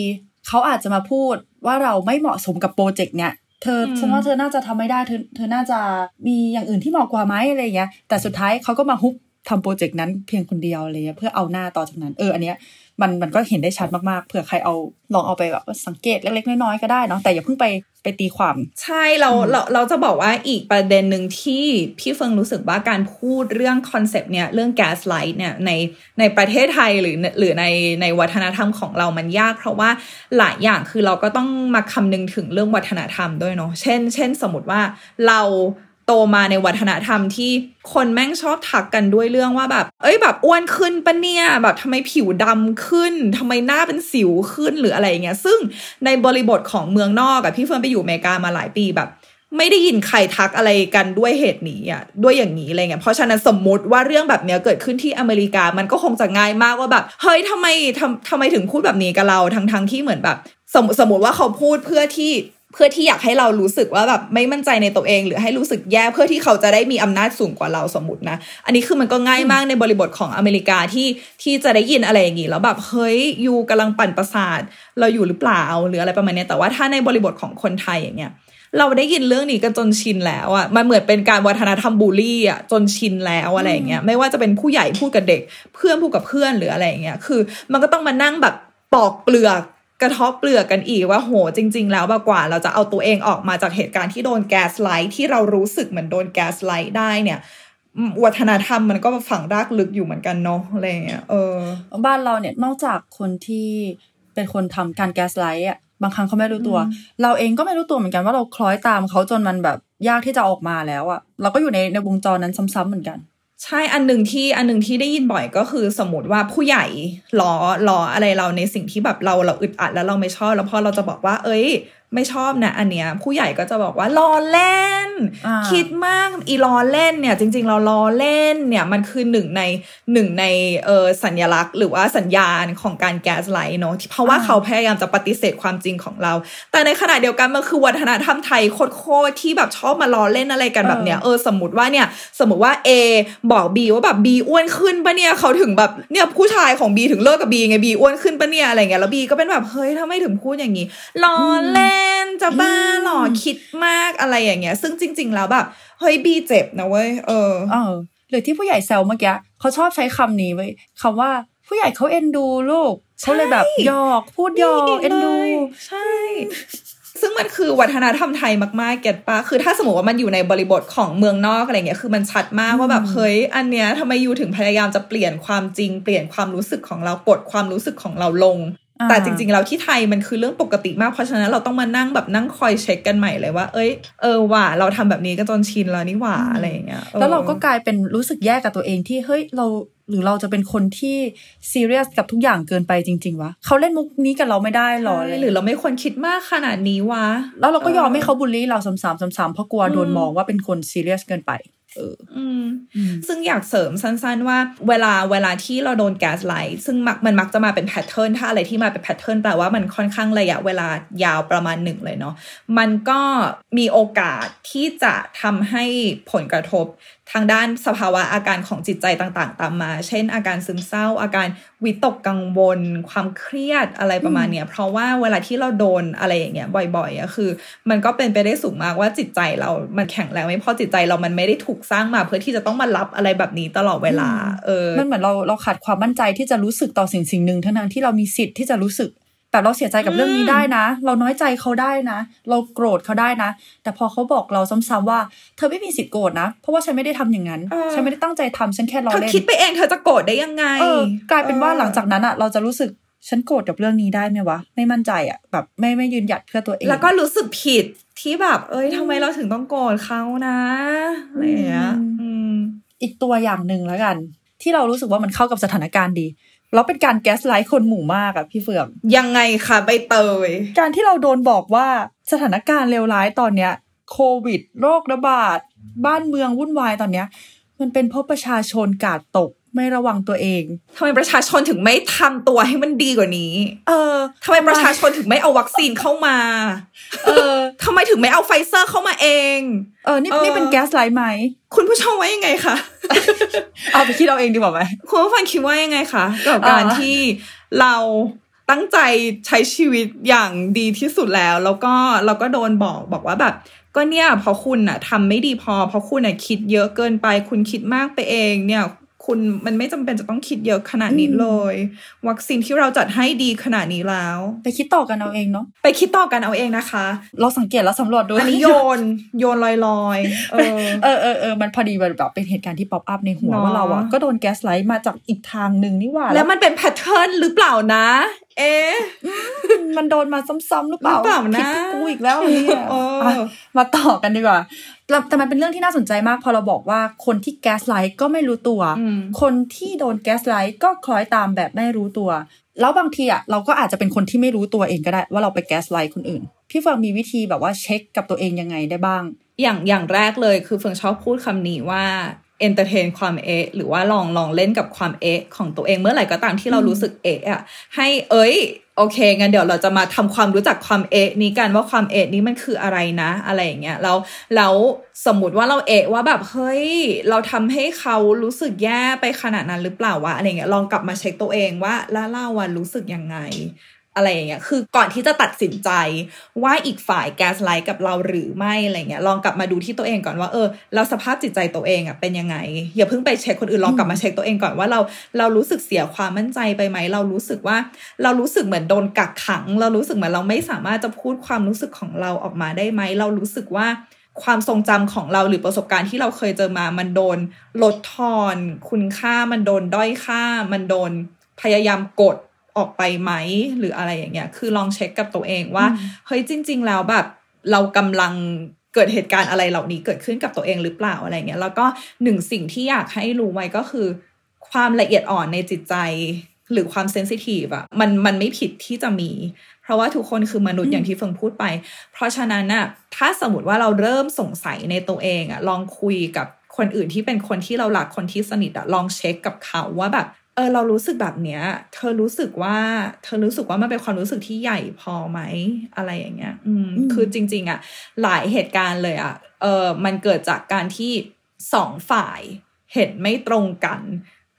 เขาอาจจะมาพูดว่าเราไม่เหมาะสมกับโปรเจกต์เนี่ยเธออืมฉันว่าเธอน่าจะทำไม่ได้เธอเธอน่าจะมีอย่างอื่นที่เหมาะกว่าไหมอะไรเงี้ยแต่สุดท้ายเขาก็มาฮุบทำโปรเจกต์นั้นเพียงคนเดียวอะไรเงี้ยเพื่อเอาหน้าต่อจากนั้นเอออันเนี้ย มันมันก็เห็นได้ชัดมากๆเผื่อใครเอาลองเอาไปแบบสังเกตเล็กๆน้อยๆก็ได้เนาะแต่อย่าเพิ่งไปไปตีความ ใช่เราเราเราจะบอกว่าอีกประเด็นหนึ่งที่พี่เฟื่องรู้สึกว่าการพูดเรื่อง concept เนี่ยเรื่อง gaslight เนี่ยในในประเทศไทยหรือหรือในในวัฒนธรรมของเรามันยาก เพราะว่าหลายอย่างคือเราก็ต้องมาคำนึงถึงเรื่องวัฒนธรรมด้วยเนาะเช่น เช่นสมมติว่าเรา โตมาในวัฒนธรรมที่คนแม่งชอบทักกันด้วยเรื่องว่าแบบ เอ้ยแบบอ้วนขึ้นปะเนี่ย แบบทำไมผิวดำขึ้นทำไมหน้าเป็นสิวขึ้นหรืออะไรอย่างเงี้ย ซึ่งในบริบทของเมืองนอกอะพี่เฟิร์นไปอยู่อเมริกามาหลายปีแบบ ไม่ได้ยินใครทักอะไรกันด้วยเหตุนี้อะด้วยอย่างนี้อะไรเงี้ยเพราะฉะนั้นสมมติว่าเรื่องแบบเนี้ยเกิดขึ้นที่อเมริกามันก็คงจะง่ายมากว่าแบบเฮ้ยทำไมทำทำไมถึงพูดแบบนี้กับเราทั้งทั้งที่เหมือนแบบสมสมมติว่าเขาพูดเพื่อที่ เพื่อที่อยากให้เรารู้สึกว่าแบบไม่มั่นใจในตัวเอง หรือให้รู้สึกแย่เพื่อที่เขาจะได้มีอำนาจสูงกว่าเราสมมตินะ อันนี้คือมันก็ง่ายมากในบริบทของอเมริกาที่ที่จะได้ยินอะไรอย่างนี้แล้วแบบเฮ้ย you กำลังปั่นประสาท เราอยู่หรือเปล่าหรืออะไรประมาณนี้แต่ว่าถ้าในบริบทของคนไทยอย่างเงี้ยเราได้ยินเรื่องนี้กันจนชินแล้วอะ มันเหมือนเป็นการวัฒนธรรมบูลลี่อะจนชินแล้วอะไรอย่างเงี้ย ไม่ว่าจะเป็นผู้ใหญ่พูดกับเด็ก เพื่อนพูดกับเพื่อนหรืออะไรอย่างเงี้ย คือ มันก็ต้องมานั่งแบบปอกเปลือก กะเทาะเปลือกกันอีกว่าโหจริง ๆ แล้วแบบกว่า เราจะเอาตัวเองออกมาจากเหตุการณ์ที่โดน gaslight ที่เรารู้สึกเหมือนโดน gaslight ได้เนี่ยอืมวัฒนธรรมมันก็ฝังรากลึกอยู่เหมือนกันเนาะอะไรอย่างเงี้ยเออ บ้านเราเนี่ยนอกจากคนที่เป็นคนทำการแก๊สไลท์อะบางครั้งเขาไม่รู้ตัว เราเองก็ไม่รู้ตัวเหมือนกันว่าเราคล้อยตามเขาจนมันแบบยากที่จะออกมาแล้วอะเราก็อยู่ในในวงจรนั้นซ้ำๆเหมือนกัน ใช่อันหนึ่งที่อันหนึ่งที่ได้ยินบ่อยก็คือสมมติว่าผู้ใหญ่ล้อล้ออะไรเราในสิ่งที่แบบเราเราอึดอัดแล้วเราไม่ชอบแล้วพอเราจะบอกว่า เอ้ย ไม่ชอบนะอันเนี้ยผู้ใหญ่ก็จะบอกว่าล้อเล่นอ่าคิดมากอีล้อเล่นเนี่ย จริง ๆ เราล้อเล่นเนี่ยมันคือหนึ่งในหนึ่งในเออสัญลักษณ์ หรือว่าสัญญาณของการแก๊สไลท์เนาะเพราะว่าเขาพยายามจะปฏิเสธความจริงของเรา แต่ในขณะเดียวกันมันคือวัฒนธรรมไทยโคตรๆที่แบบชอบมาล้อเล่นอะไรกันแบบเนี้ยเออสมมติว่าเนี่ยสมมติว่า A บอก B ว่าแบบ B อ้วนขึ้นปะเนี่ยเขาถึงแบบเนี่ยผู้ชายของ B ถึงเลิกกับ B ไง B อ้วนขึ้นปะเนี่ยอะไรเงี้ยแล้ว B ก็เป็นแบบเฮ้ยทำไมถึงพูดอย่างนี้ล้อเล่น จะบ้าหรอคิดมากอะไรอย่างเงี้ย ซึ่งจริง ๆ แล้วแบบเฮ้ย B เจ็บนะเว้ยเออเออหรือที่ผู้ใหญ่แซวเมื่อกี้เขาชอบใช้คำนี้ไว้ยคำว่าผู้ใหญ่เขาเอ็นดูลูกเขาเลยแบบหยอกพูดหยอกเอ็นดูใช่ ซึ่งมันคือวัฒนธรรมไทยมากๆเก็ตปะคือถ้าสมมติว่ามันอยู่ในบริบทของเมืองนอกอะไรเงี้ยคือมันชัดมากว่าแบบเฮ้ยอันเนี้ยทำไมอยู่ถึงพยายามจะเปลี่ยนความจริงเปลี่ยนความรู้สึกของเรากดความรู้สึกของเราลงอ่า แต่จริงๆ แล้วที่ไทยมันคือเรื่องปกติมากเพราะฉะนั้นเราต้องมานั่งแบบนั่งคอยเช็คกันใหม่เลยว่า เอ้ยเออว่ะเราทำแบบนี้ก็จนชินแล้วนี่หว่าอะไรอย่างเงี้ยออแล้วเราก็กลายเป็นรู้สึกแย่กับตัวเองที่เฮ้ยเราหรือเราจะเป็นคนที่ซีเรียสกับทุกอย่างเกินไปจริง ๆวะเขาเล่นมุกนี้กับเราไม่ได้หรออะไรใช่หรือเราไม่ควรคิดมากขนาดนี้วะแล้วเราก็ยอมให้เขาบูลลี่เราซ้ำๆซ้ำๆเพราะกลัวโดนอืมมองว่าเป็นคนซีเรียสเกินไป เอออืมซึ่งอยากเสริมสั้น ๆ ว่าเวลาเวลาที่เราโดน gaslight ซึ่งมักมันมักจะมาเป็น pattern ถ้าอะไรที่มาเป็น pattern แปลว่ามันค่อนข้างระยะเวลายาวประมาณหนึ่งเลยเนาะมันก็มีโอกาสที่จะทำให้ผลกระทบ ทางด้านสภาวะอาการของจิตใจต่างๆ ตามมา เช่น อาการซึมเศร้า อาการวิตกกังวล ความเครียดอะไรประมาณเนี้ยเพราะว่าเวลาที่เราโดนอะไรอย่างเงี้ยบ่อยๆอะคือ มันก็เป็นไปได้สูงมากว่าจิตใจเรา มันแข็งแรงไม่พอจิตใจเรามันไม่ได้ถูกสร้างมา เพื่อที่จะต้องมารับอะไรแบบนี้ตลอดเวลา เออ มันเหมือนเราเราขาดความมั่นใจที่จะรู้สึกต่อสิ่งสิ่งหนึ่งทั้งนั้นที่เรามีสิทธิ์ที่จะรู้สึก แบบเราเสียใจกับเรื่องนี้ได้นะ เราน้อยใจเขาได้นะ เราโกรธเขาได้นะ แต่พอเขาบอกเราซ้ำๆว่า เธอไม่มีสิทธิ์โกรธนะ เพราะว่าฉันไม่ได้ทำอย่างนั้นเออฉันไม่ได้ตั้งใจทำฉันแค่ล้อเธอเล่นคิดไปเองเธอจะโกรธได้ยังไงเออกลายเป็นว่าหลังจากนั้นอะเราจะรู้สึกฉันโกรธกับเรื่องนี้ได้ไหมวะ ไม่มั่นใจอะแบบไม่ไม่ยืนหยัดเพื่อตัวเอง แล้วก็รู้สึกผิดที่แบบ เอ้ยทำไมเราถึงต้องโกรธเขานะอะไรอย่างเงี้ยอืมอืมอีกตัวอย่างหนึ่งแล้วกัน ที่เรารู้สึกว่ามันเข้ากับสถานการณ์ดี แล้วเป็นการ gaslight คนหมู่มากอะพี่เฟื่อง ยังไงคะใบเตย การที่เราโดนบอกว่าสถานการณ์เลวร้ายตอนเนี้ย โควิด โรคระบาด บ้านเมืองวุ่นวายตอนเนี้ย มันเป็นเพราะประชาชนการ์ดตก ไม่ระวังตัวเองทำไมประชาชนถึงไม่ทำตัวให้มันดีกว่านี้ เออทำไมประชาชนถึงไม่เอาวัคซีนเข้ามา เออทำไมถึงไม่เอาไฟเซอร์เข้ามาเอง เออนี่เออนี่เป็นแก๊สไลท์ไหม คุณผู้ชมว่ายังไงคะเอาไปคิดเอาเองดีกว่าไหมคุณผู้ฟังคิดว่ายังไงคะกับการอ่าที่เราตั้งใจใช้ชีวิตอย่างดีที่สุดแล้ว แล้วก็เราก็โดนบอกบอกว่าแบบก็เนี่ยเพราะคุณอะทำไม่ดีพอ เพราะคุณอะคิดเยอะเกินไป คุณคิดมากไปเองเนี่ย คุณมันไม่จำเป็นจะต้องคิดเยอะขนาดนี้เลย วัคซีนที่เราจัดให้ดีขนาดนี้แล้ว ไปคิดต่อกันเอาเองเนาะไปคิดต่อกันเอาเองนะคะ เราสังเกตแล้วสำรวจดูอันนี้โยนโยนลอยๆเออเออเออเออมันพอดีมันแบบเป็นเหตุการณ์ที่ pop up ในหัวเนาะว่าเราอะก็โดน gaslight มาจากอีกทางหนึ่งนี่หว่า แล้วมันเป็น pattern หรือเปล่านะ เอ๊ะมันโดนมาซ้ำๆหรือเปล่าหรือเปล่านะผิดที่กูอีกแล้วเนี่ยเอออะมาต่อกันดีกว่า แล้วแต่มันเป็นเรื่องที่น่าสนใจมากพอเราบอกว่าคนที่ gaslight ก็ไม่รู้ตัวอืมคนที่โดน gaslight ก็คล้อยตามแบบไม่รู้ตัว แล้วบางทีอะเราก็อาจจะเป็นคนที่ไม่รู้ตัวเองก็ได้ ว่าเราไป gaslight คนอื่น พี่เฟิร์นมีวิธีแบบว่าเช็คกับตัวเองยังไงได้บ้าง อย่างอย่างแรกเลยคือเฟิงชอบพูดคำนี้ว่า entertain ความเอะหรือว่าลองลองเล่นกับความเอะของตัวเองเมื่อไหร่ก็ตามที่เรารู้สึกเอะอะให้เอ้ย โอเคงั้นเดี๋ยวเราจะมาทำความรู้จักความเอะนี้กันว่าความเอะนี้มันคืออะไรนะ อะไรอย่างเงี้ยแล้วแล้วสมมติว่าเราเอะว่าแบบเฮ้ย เราทำให้เขารู้สึกแย่ไปขนาดนั้นหรือเปล่าวะอะไรเงี้ยลองกลับมาเช็คตัวเองว่าแล้วเราอะรู้สึกยังไง อะไรอย่างเงี้ย คือก่อนที่จะตัดสินใจว่าอีกฝ่ายแกสไลท์กับเราหรือไม่อะไรเงี้ย ลองกลับมาดูที่ตัวเองก่อนว่า เออ เราสภาพจิตใจตัวเองอะเป็นยังไง อย่าเพิ่งไปเช็คคนอื่น ลองกลับมาเช็คตัวเองก่อนว่าเรา เรารู้สึกเสียความมั่นใจไปไหม เรารู้สึกว่า เรารู้สึกเหมือนโดนกักขัง เรารู้สึกเหมือนเราไม่สามารถจะพูดความรู้สึกของเราออกมาได้ไหม เรารู้สึกว่าความทรงจำของเราหรือประสบการณ์ที่เราเคยเจอมา มันโดนลดทอน คุณค่า มันโดนด้อยค่า มันโดนพยายามกด ออกไปไหมหรืออะไรอย่างเงี้ย คือลองเช็คกับตัวเองว่าเฮ้ยจริง ๆ แล้วแบบเรากำลังเกิดเหตุการณ์อะไรเหล่านี้เกิดขึ้นกับตัวเองหรือเปล่าอะไรเงี้ย แล้วก็หนึ่งสิ่งที่อยากให้รู้ไว้ก็คือ ความละเอียดอ่อนในจิตใจหรือความเซนซิทีฟอะมันมันไม่ผิดที่จะมี เพราะว่าทุกคนคือมนุษย์อย่างที่เฟิงพูดไป เพราะฉะนั้นน่ะถ้าสมมติว่าเราเริ่มสงสัยในตัวเองอะลองคุยกับคนอื่นที่เป็นคนที่เรารักคนที่สนิทอะลองเช็คกับเขาว่าแบบ เออเรารู้สึกแบบเนี้ย เธอรู้สึกว่า เธอรู้สึกว่ามันเป็นความรู้สึกที่ใหญ่พอไหมอะไรอย่างเงี้ย อืมอืมคือจริง ๆอะหลายเหตุการณ์เลยอะเออมันเกิดจากการที่สองฝ่ายเห็นไม่ตรงกัน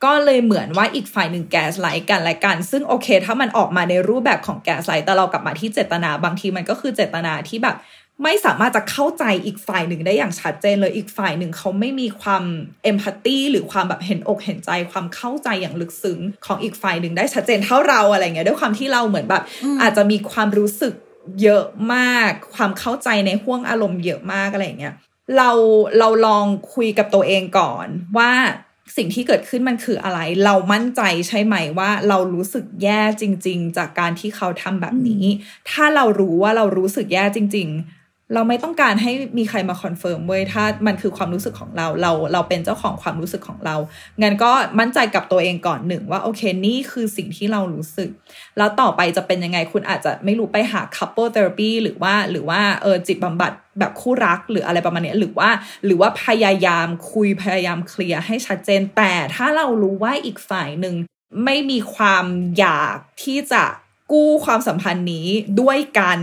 ก็เลยเหมือนว่าอีกฝ่ายหนึ่ง gaslight กันและกัน ซึ่งโอเค ถ้ามันออกมาในรูปแบบของ gaslight แต่เรากลับมาที่เจตนา บางทีมันก็คือเจตนาที่แบบ ไม่สามารถจะเข้าใจอีกฝ่ายหนึ่งได้อย่างชัดเจนเลยอีกฝ่ายหนึ่งเขาไม่มีความเอมพัตตีหรือความแบบเห็นอกเห็นใจความเข้าใจอย่างลึกซึ้งของอีกฝ่ายหนึ่งได้ชัดเจนเท่าเราอะไรเงี้ยด้วยความที่เราเหมือนแบบ อาจจะมีความรู้สึกเยอะมาก ความเข้าใจในห่วงอารมณ์เยอะมากอะไรอย่างเงี้ยเราเราลองคุยกับตัวเองก่อนว่าสิ่งที่เกิดขึ้นมันคืออะไร เรามั่นใจใช่ไหมว่าเรารู้สึกแย่จริง ๆ จากการที่เขาทำแบบนี้ ถ้าเรารู้ว่าเรารู้สึกแย่จริง ๆ เราไม่ต้องการให้มีใครมา confirm เว้ยถ้ามันคือความรู้สึกของเรา เราเราเป็นเจ้าของความรู้สึกของเรางั้นก็มั่นใจกับตัวเองก่อนหนึ่งว่าโอเคนี่คือสิ่งที่เรารู้สึก แล้วต่อไปจะเป็นยังไงคุณอาจจะไม่รู้ไปหา couple therapy หรือว่าหรือว่าเออจิตบำบัดแบบคู่รักหรืออะไรประมาณนี้หรือว่าหรือว่าพยายามคุยพยายามเคลียร์ให้ชัดเจน แต่ถ้าเรารู้ว่าอีกฝ่ายหนึ่งไม่มีความอยากที่จะ กู้ความสัมพันธ์นี้ด้วยกัน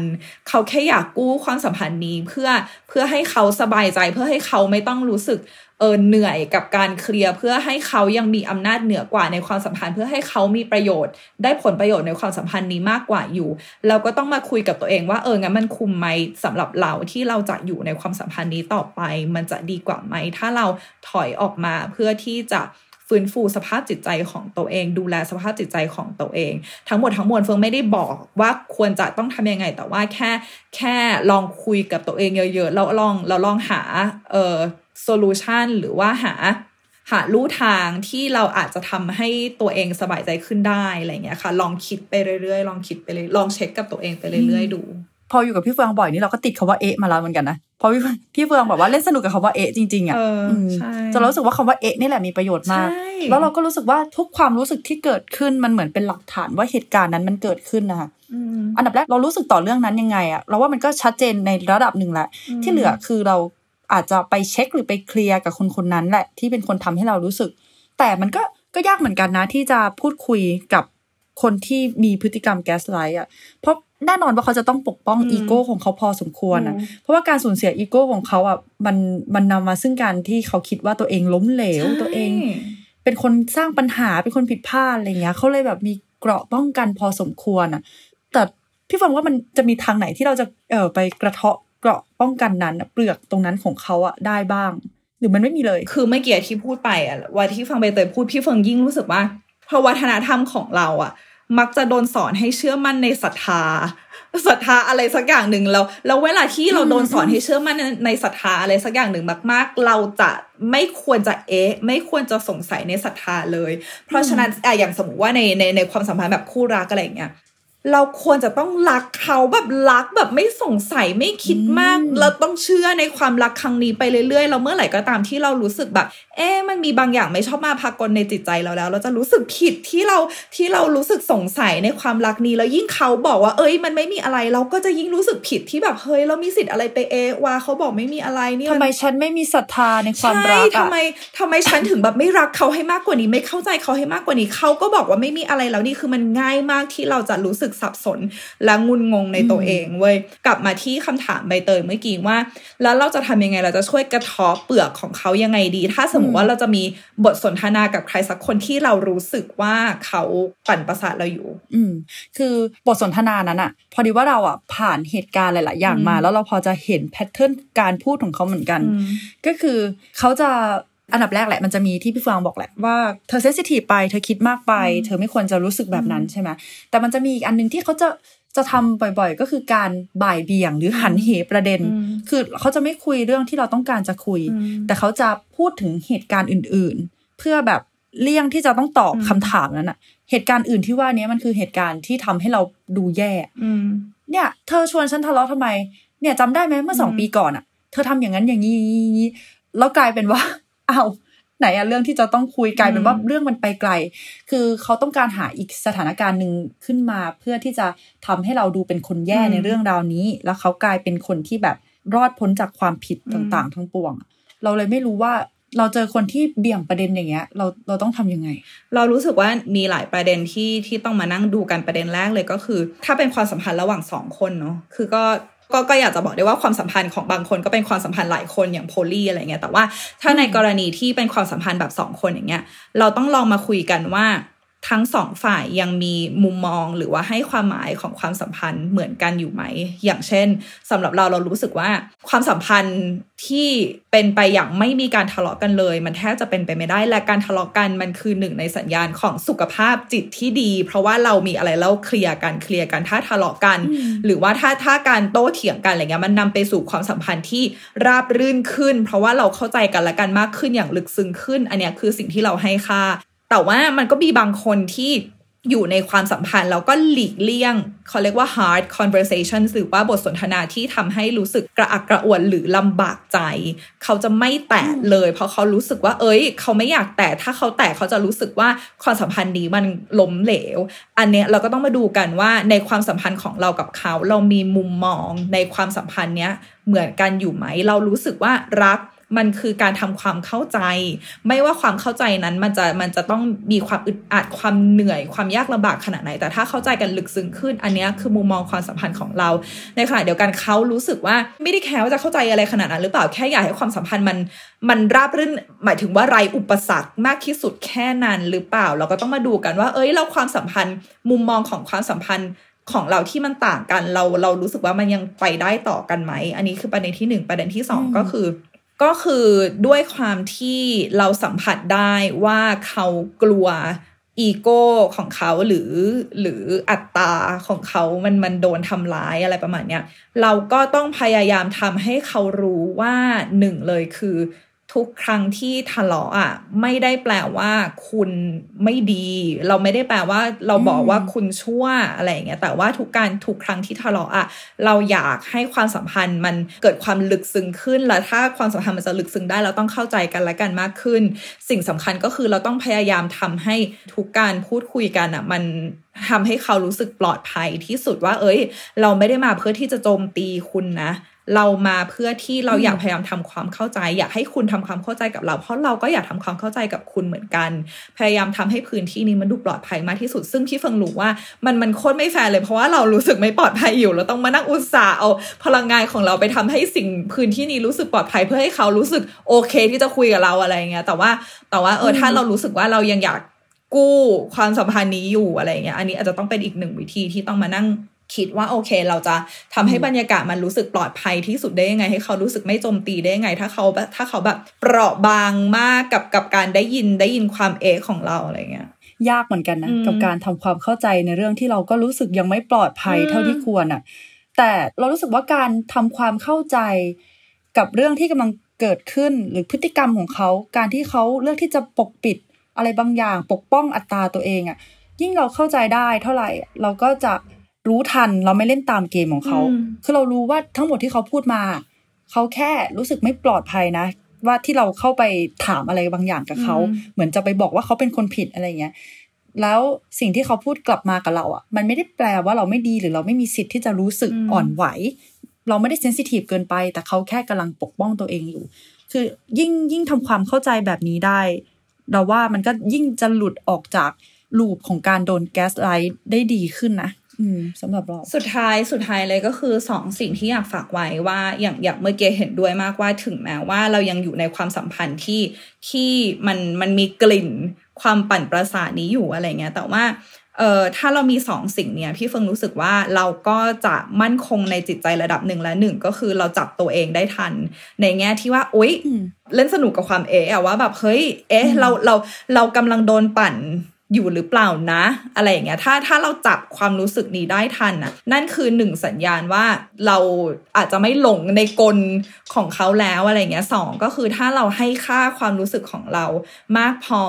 เขาแค่อยากกู้ความสัมพันธ์นี้เพื่อเพื่อให้เขาสบายใจ เพื่อให้เขาไม่ต้องรู้สึกเออเหนื่อยกับการเคลียร์เพื่อให้เขายังมีอำนาจเหนือกว่าในความสัมพันธ์ เพื่อให้เขามีประโยชน์ ได้ผลประโยชน์ในความสัมพันธ์นี้มากกว่าอยู่ เราก็ต้องมาคุยกับตัวเองว่าเอองั้นมันคุมไหมสำหรับเราที่เราจะอยู่ในความสัมพันธ์นี้ต่อไป มันจะดีกว่าไหมถ้าเราถอยออกมาเพื่อที่จะ ฟื้นฟูสภาพจิตใจของตัวเอง ดูแลสภาพจิตใจของตัวเอง ทั้งหมดทั้งมวลเฟิงไม่ได้บอกว่าควรจะต้องทำยังไง แต่ว่าแค่แค่ลองคุยกับตัวเองเยอะๆแล้วลองเราลองหาเอ่อโซลูชันหรือว่าหาหาลู่ทางที่เราอาจจะทำให้ตัวเองสบายใจขึ้นได้อะไรเงี้ยค่ะ ลองคิดไปเรื่อยๆ ลองคิดไปเลยลองเช็คกับตัวเองไปเรื่อยๆดู พออยู่กับพี่เฟืองบ่อยนี่เราก็ติดคาว่าเอะมาแล้วเหมือนกันนะเพราะพี่พี่เฟืองแบบว่าเล่นสนุกกับคาว่าเอะจริงๆอะเออมใช่จนเรารู้สึกว่าคาว่าเอะนี่แหละมีประโยชน์มากใช่แล้วเราก็รู้สึกว่าทุกความรู้สึกที่เกิดขึ้นมันเหมือนเป็นหลักฐานว่าเหตุการณ์นั้นมันเกิดขึ้นนะคะอืมอันดับแรกเรารู้สึกต่อเรื่องนั้นยังไงอะเราว่ามันก็ชัดเจนในระดับหนึ่งแหละอืมที่เหลือคือเราอาจจะไปเช็คหรือไปเคลียร์กับคนคนนั้นแหละที่เป็นคนทำให้เรารู้สึก แต่มันก็ก็ยากเหมือนกันนะที่จะพูดคุยกับคนที่มีพฤติกรรม gaslight อะเพราะ แน่นอนว่าเขาจะต้องปกป้องอืมอีโก้ของเขาพอสมควรนะอืมเพราะว่าการสูญเสียอีโก้ของเขาอะมันมันนำมาซึ่งการที่เขาคิดว่าตัวเองล้มเหลวตัวเองใช่เป็นคนสร้างปัญหาเป็นคนผิดพลาดอะไรเงี้ยเขาเลยแบบมีเกราะป้องกันพอสมควรอะ แต่พี่เฟิงว่ามันจะมีทางไหนที่เราจะเออไปกระเทาะเกราะป้องกันนั้นอะเปลือกตรงนั้นของเขาอะได้บ้าง หรือมันไม่มีเลย คือเมื่อกี้ที่พูดไปอะวันที่ฟังใบเตยพูดพี่เฟิงยิ่งรู้สึกว่าเพราะวัฒนธรรมของเราอะ มักจะโดนสอนให้เชื่อมั่นในศรัทธาศรัทธาอะไรสักอย่างหนึ่งแล้วแล้วเวลาที่เราโดนสอนให้เชื่อมั่นในในศรัทธาอะไรสักอย่างหนึ่งมาก ๆ เราจะไม่ควรจะเอ๊ะ ไม่ควรจะสงสัยในศรัทธาเลย เพราะฉะนั้นอะอย่างสมมติว่าในในในความสัมพันธ์แบบคู่รักอะไรอย่างเงี้ย เราควรจะต้องรักเขาแบบรักแบบไม่สงสัยไม่คิดมากอืมเราต้องเชื่อในความรักครั้งนี้ไปเรื่อยๆ เราเมื่อไหร่ก็ตามที่เรารู้สึกแบบ เอ๊ะมันมีบางอย่างไม่ชอบมาพากลในจิตใจเราแล้ว เราจะรู้สึกผิดที่เราที่เรารู้สึกสงสัยในความรักนี้แล้วยิ่งเขาบอกว่า เอ้ย มันไม่มีอะไรเราก็จะยิ่งรู้สึกผิดที่แบบเฮ้ยเรามีสิทธิ์อะไรไปเอะว่าเขาบอกไม่มีอะไรเนี่ยทำไมฉันไม่มีศรัทธาในความรักใช่อะทำไมทำไมฉันถึงแบบไม่รักเขาให้มากกว่านี้ ไม่เข้าใจเขาให้มากกว่านี้เขาก็บอกว่าไม่มีอะไรแล้วนี่คือมันง่ายมากที่เราจะรู้สึกสับสน และงุนงงในตัวเองเว้ยกลับมาที่คำถามใบเตยเมื่อกี้ว่า แล้วเราจะทำยังไงเราจะช่วยกระเทาะเปลือกของเขายังไงดี ถ้าสมมติว่าเราจะมีบทสนทนากับใครสักคนที่เรารู้สึกว่าเขาปั่นประสาทเราอยู่ อืมคือบทสนทนานั้นอะพอดีว่าเราอะผ่านเหตุการณ์หลาย ๆ อย่างมาอืมแล้วเราพอจะเห็นแพทเทิร์นการพูดของเขาเหมือนกัน ก็คือเขาจะ อันดับแรกแหละมันจะมีที่พี่ฟางบอกแหละว่าเธอเซนซิทีฟไปเธอคิดมากไปอืมเธอไม่ควรจะรู้สึกแบบนั้นใช่ไหมแต่มันจะมีอีกอันหนึงที่เขาจะจะทำบ่อยๆ ก็คือการบ่ายเบี่ยงหรือหันเหประเด็นอืมคือเขาจะไม่คุยเรื่องที่เราต้องการจะคุยอืมแต่เขาจะพูดถึงเหตุการณ์อื่น ๆ เพื่อแบบเลี่ยงที่จะต้องตอบอืมคำถามนั้นอะเหตุการณ์อื่นที่ว่านี้มันคือเหตุการณ์ที่ทำให้เราดูแย่อืมเนี่ย เธอชวนฉันทะเลาะทำไม เนี่ยจำได้ไหมเมื่อสองอืมปีก่อนอะเธอทำอย่างนั้นอย่างนี้อย่างนี้อย่างนี้แล้วกลายเป็นว่า อ้าวไหนอะเรื่องที่จะต้องคุยกลายเป็นว่าเรื่องมันไปไกล คือเขาต้องการหาอีกสถานการณ์หนึ่งขึ้นมา เพื่อที่จะทำให้เราดูเป็นคนแย่อืมในเรื่องราวนี้ แล้วเขากลายเป็นคนที่แบบรอดพ้นจากความผิดอืมต่างๆ ทั้งปวง เราเลยไม่รู้ว่าเราเจอคนที่เบี่ยงประเด็นอย่างเงี้ย เราเราต้องทำยังไง เรารู้สึกว่ามีหลายประเด็นที่ที่ต้องมานั่งดูกันประเด็นแรกเลยก็คือ ถ้าเป็นความสัมพันธ์ระหว่างสองคนเนาะคือก็ ก็ก็อยากจะบอกได้ว่าความสัมพันธ์ของบางคนก็เป็นความสัมพันธ์หลายคนอย่างโพลีอะไรเงี้ยแต่ว่าถ้าในกรณีที่เป็นความสัมพันธ์แบบสองคนอย่างเงี้ยเราต้องลองมาคุยกันว่า ทั้งสองฝ่ายยังมีมุมมองหรือว่าให้ความหมายของความสัมพันธ์เหมือนกันอยู่ไหม อย่างเช่นสำหรับเราเรารู้สึกว่าความสัมพันธ์ที่เป็นไปอย่างไม่มีการทะเลาะกันเลย มันแทบจะเป็นไปไม่ได้ และการทะเลาะกันมันคือหนึ่งในสัญญาณของสุขภาพจิตที่ดี เพราะว่าเรามีอะไรเล่าเคลียร์กันเคลียร์กันถ้าทะเลาะกัน หรือว่าถ้าถ้าการโต้เถียงกันอะไรเงี้ยมันนำไปสู่ความสัมพันธ์ที่ราบรื่นขึ้น เพราะว่าเราเข้าใจกันและกันมากขึ้นอย่างลึกซึ้งขึ้น อันเนี้ยคือสิ่งที่เราให้ค่า แต่ว่ามันก็มีบางคนที่อยู่ในความสัมพันธ์แล้วก็หลีกเลี่ยงเขาเรียกว่า hard conversation หรือว่าบทสนทนาที่ทำให้รู้สึกกระอักกระอ่วนหรือลำบากใจ เขาจะไม่แตะเลย เพราะเขารู้สึกว่า เอ้ย เขาไม่อยากแตะถ้าเขาแตะเขาจะรู้สึกว่าความสัมพันธ์นี้มันล้มเหลว อันเนี้ยเราก็ต้องมาดูกันว่าในความสัมพันธ์ของเรากับเขา เรามีมุมมองในความสัมพันธ์เนี้ยเหมือนกันอยู่ไหม เรารู้สึกว่ารัก มันคือการทำความเข้าใจ ไม่ว่าความเข้าใจนั้นมันจะมันจะต้องมีความอึดอัดความเหนื่อยความยากลำบากขนาดไหน แต่ถ้าเข้าใจกันลึกซึ้งขึ้น อันนี้คือมุมมองความสัมพันธ์ของเรา ในขณะเดียวกันเขารู้สึกว่าไม่ได้แคร์ว่าจะเข้าใจอะไรขนาดนั้นหรือเปล่าแค่อยากให้ความสัมพันธ์มันมันราบรื่นหมายถึงว่าไรอุปสรรคมากที่สุดแค่นั้นหรือเปล่า เราก็ต้องมาดูกันว่า เอ้ยเราความสัมพันธ์ มุมมองของความสัมพันธ์ของเราที่มันต่างกันเราเรารู้สึกว่ามันยังไปได้ต่อกันไหม อันนี้คือประเด็นที่หนึ่งประเด็นที่สองก็คือ ก็คือด้วยความที่เราสัมผัสได้ว่าเขากลัวอีโก้ของเขาหรือหรืออัตตาของเขามันมันโดนทำร้ายอะไรประมาณเนี้ยเราก็ต้องพยายามทำให้เขารู้ว่าหนึ่งเลยคือ ทุกครั้งที่ทะเลาะอะไม่ได้แปลว่าคุณไม่ดี เราไม่ได้แปลว่าเราบอกว่าคุณชั่วอะไรอย่างเงี้ยแต่ว่าทุกการทุกครั้งที่ทะเลาะอะเราอยากให้ความสัมพันธ์มันเกิดความลึกซึ้งขึ้น แล้วถ้าความสัมพันธ์มันจะลึกซึ้งได้เราต้องเข้าใจกันและกันมากขึ้น สิ่งสำคัญก็คือเราต้องพยายามทำให้ทุกการพูดคุยกันอะมันทำให้เขารู้สึกปลอดภัยที่สุดว่า เอ้ย เราไม่ได้มาเพื่อที่จะโจมตีคุณนะ เรามาเพื่อที่เราอยากพยายามทำความเข้าใจ อยากให้คุณทำความเข้าใจกับเรา เพราะเราก็อยากทำความเข้าใจกับคุณเหมือนกัน พยายามทำให้พื้นที่นี้มันดูปลอดภัยมากที่สุด ซึ่งพี่เฟิงรู้ว่ามันมันโคตรไม่แฟร์เลย เพราะว่าเรารู้สึกไม่ปลอดภัยอยู่ เราต้องมานั่งอุตส่าห์เอาพลังงานของเราไปทำให้สิ่งพื้นที่นี้รู้สึกปลอดภัยเพื่อให้เขารู้สึกโอเคที่จะคุยกับเราอะไรเงี้ยแต่ว่าแต่ว่าเออถ้าเรารู้สึกว่าเรายังอยากกู้ความสัมพันธ์นี้อยู่อะไรเงี้ย อันนี้อาจจะต้องเป็นอีกหนึ่งวิธีที่ต้องมานั่ง คิดว่าโอเค เราจะทำให้บรรยากาศมันรู้สึกปลอดภัยที่สุดได้ยังไง ให้เขารู้สึกไม่โจมตีได้ยังไง ถ้าเขาถ้าเขาแบบเปราะบางมากกับกับการได้ยินได้ยินความเอของเราอะไรเงี้ยยากเหมือนกันนะกับการทำความเข้าใจในเรื่องที่เราก็รู้สึกยังไม่ปลอดภัยเท่าที่ควรอะ แต่เรารู้สึกว่าการทำความเข้าใจกับเรื่องที่กำลังเกิดขึ้นหรือพฤติกรรมของเขา การที่เขาเลือกที่จะปกปิดอะไรบางอย่าง ปกป้องอัตราตัวเองอะ ยิ่งเราเข้าใจได้เท่าไหร่ เราก็จะ รู้ทันเราไม่เล่นตามเกมของเขา คือเรารู้ว่าทั้งหมดที่เขาพูดมา เขาแค่รู้สึกไม่ปลอดภัยนะ ว่าที่เราเข้าไปถามอะไรบางอย่างกับเขา เหมือนจะไปบอกว่าเขาเป็นคนผิดอะไรเงี้ยแล้วสิ่งที่เขาพูดกลับมากับเราอะ มันไม่ได้แปลว่าเราไม่ดีหรือเราไม่มีสิทธิ์ที่จะรู้สึกอ่อนไหว เราไม่ได้ sensitive เกินไป แต่เขาแค่กำลังปกป้องตัวเองอยู่ คือยิ่งยิ่งทำความเข้าใจแบบนี้ได้ เราว่ามันก็ยิ่งจะหลุดออกจาก loop ของการโดน gaslight ได้ดีขึ้นนะ สำหรับเราสุดท้ายสุดท้ายเลยก็คือสองสิ่งที่อยากฝากไว้ว่าอย่างอย่างเมื่อกี้เห็นด้วยมากว่าถึงแม้ว่าเรายังอยู่ในความสัมพันธ์ที่ที่มันมันมีกลิ่นความปั่นประสาทนี้อยู่อะไรเงี้ย แต่ว่าเอ่อถ้าเรามีสองสิ่งเนี้ยพี่เฟิงรู้สึกว่าเราก็จะมั่นคงในจิตใจระดับหนึ่งและหนึ่งก็คือเราจับตัวเองได้ทัน ในแง่ที่ว่าโอ๊ยเล่นสนุกกับความเอะว่าแบบเฮ้ยเอ๊ะเราเราเรากำลังโดนปั่น อยู่หรือเปล่านะ อะไรอย่างเงี้ยถ้าถ้าเราจับความรู้สึกนี้ได้ทันอะนั่นคือหนึ่งสัญญาณว่าเราอาจจะไม่หลงในกลของเขาแล้วอะไรเงี้ยสองก็คือถ้าเราให้ค่าความรู้สึกของเรามากพอ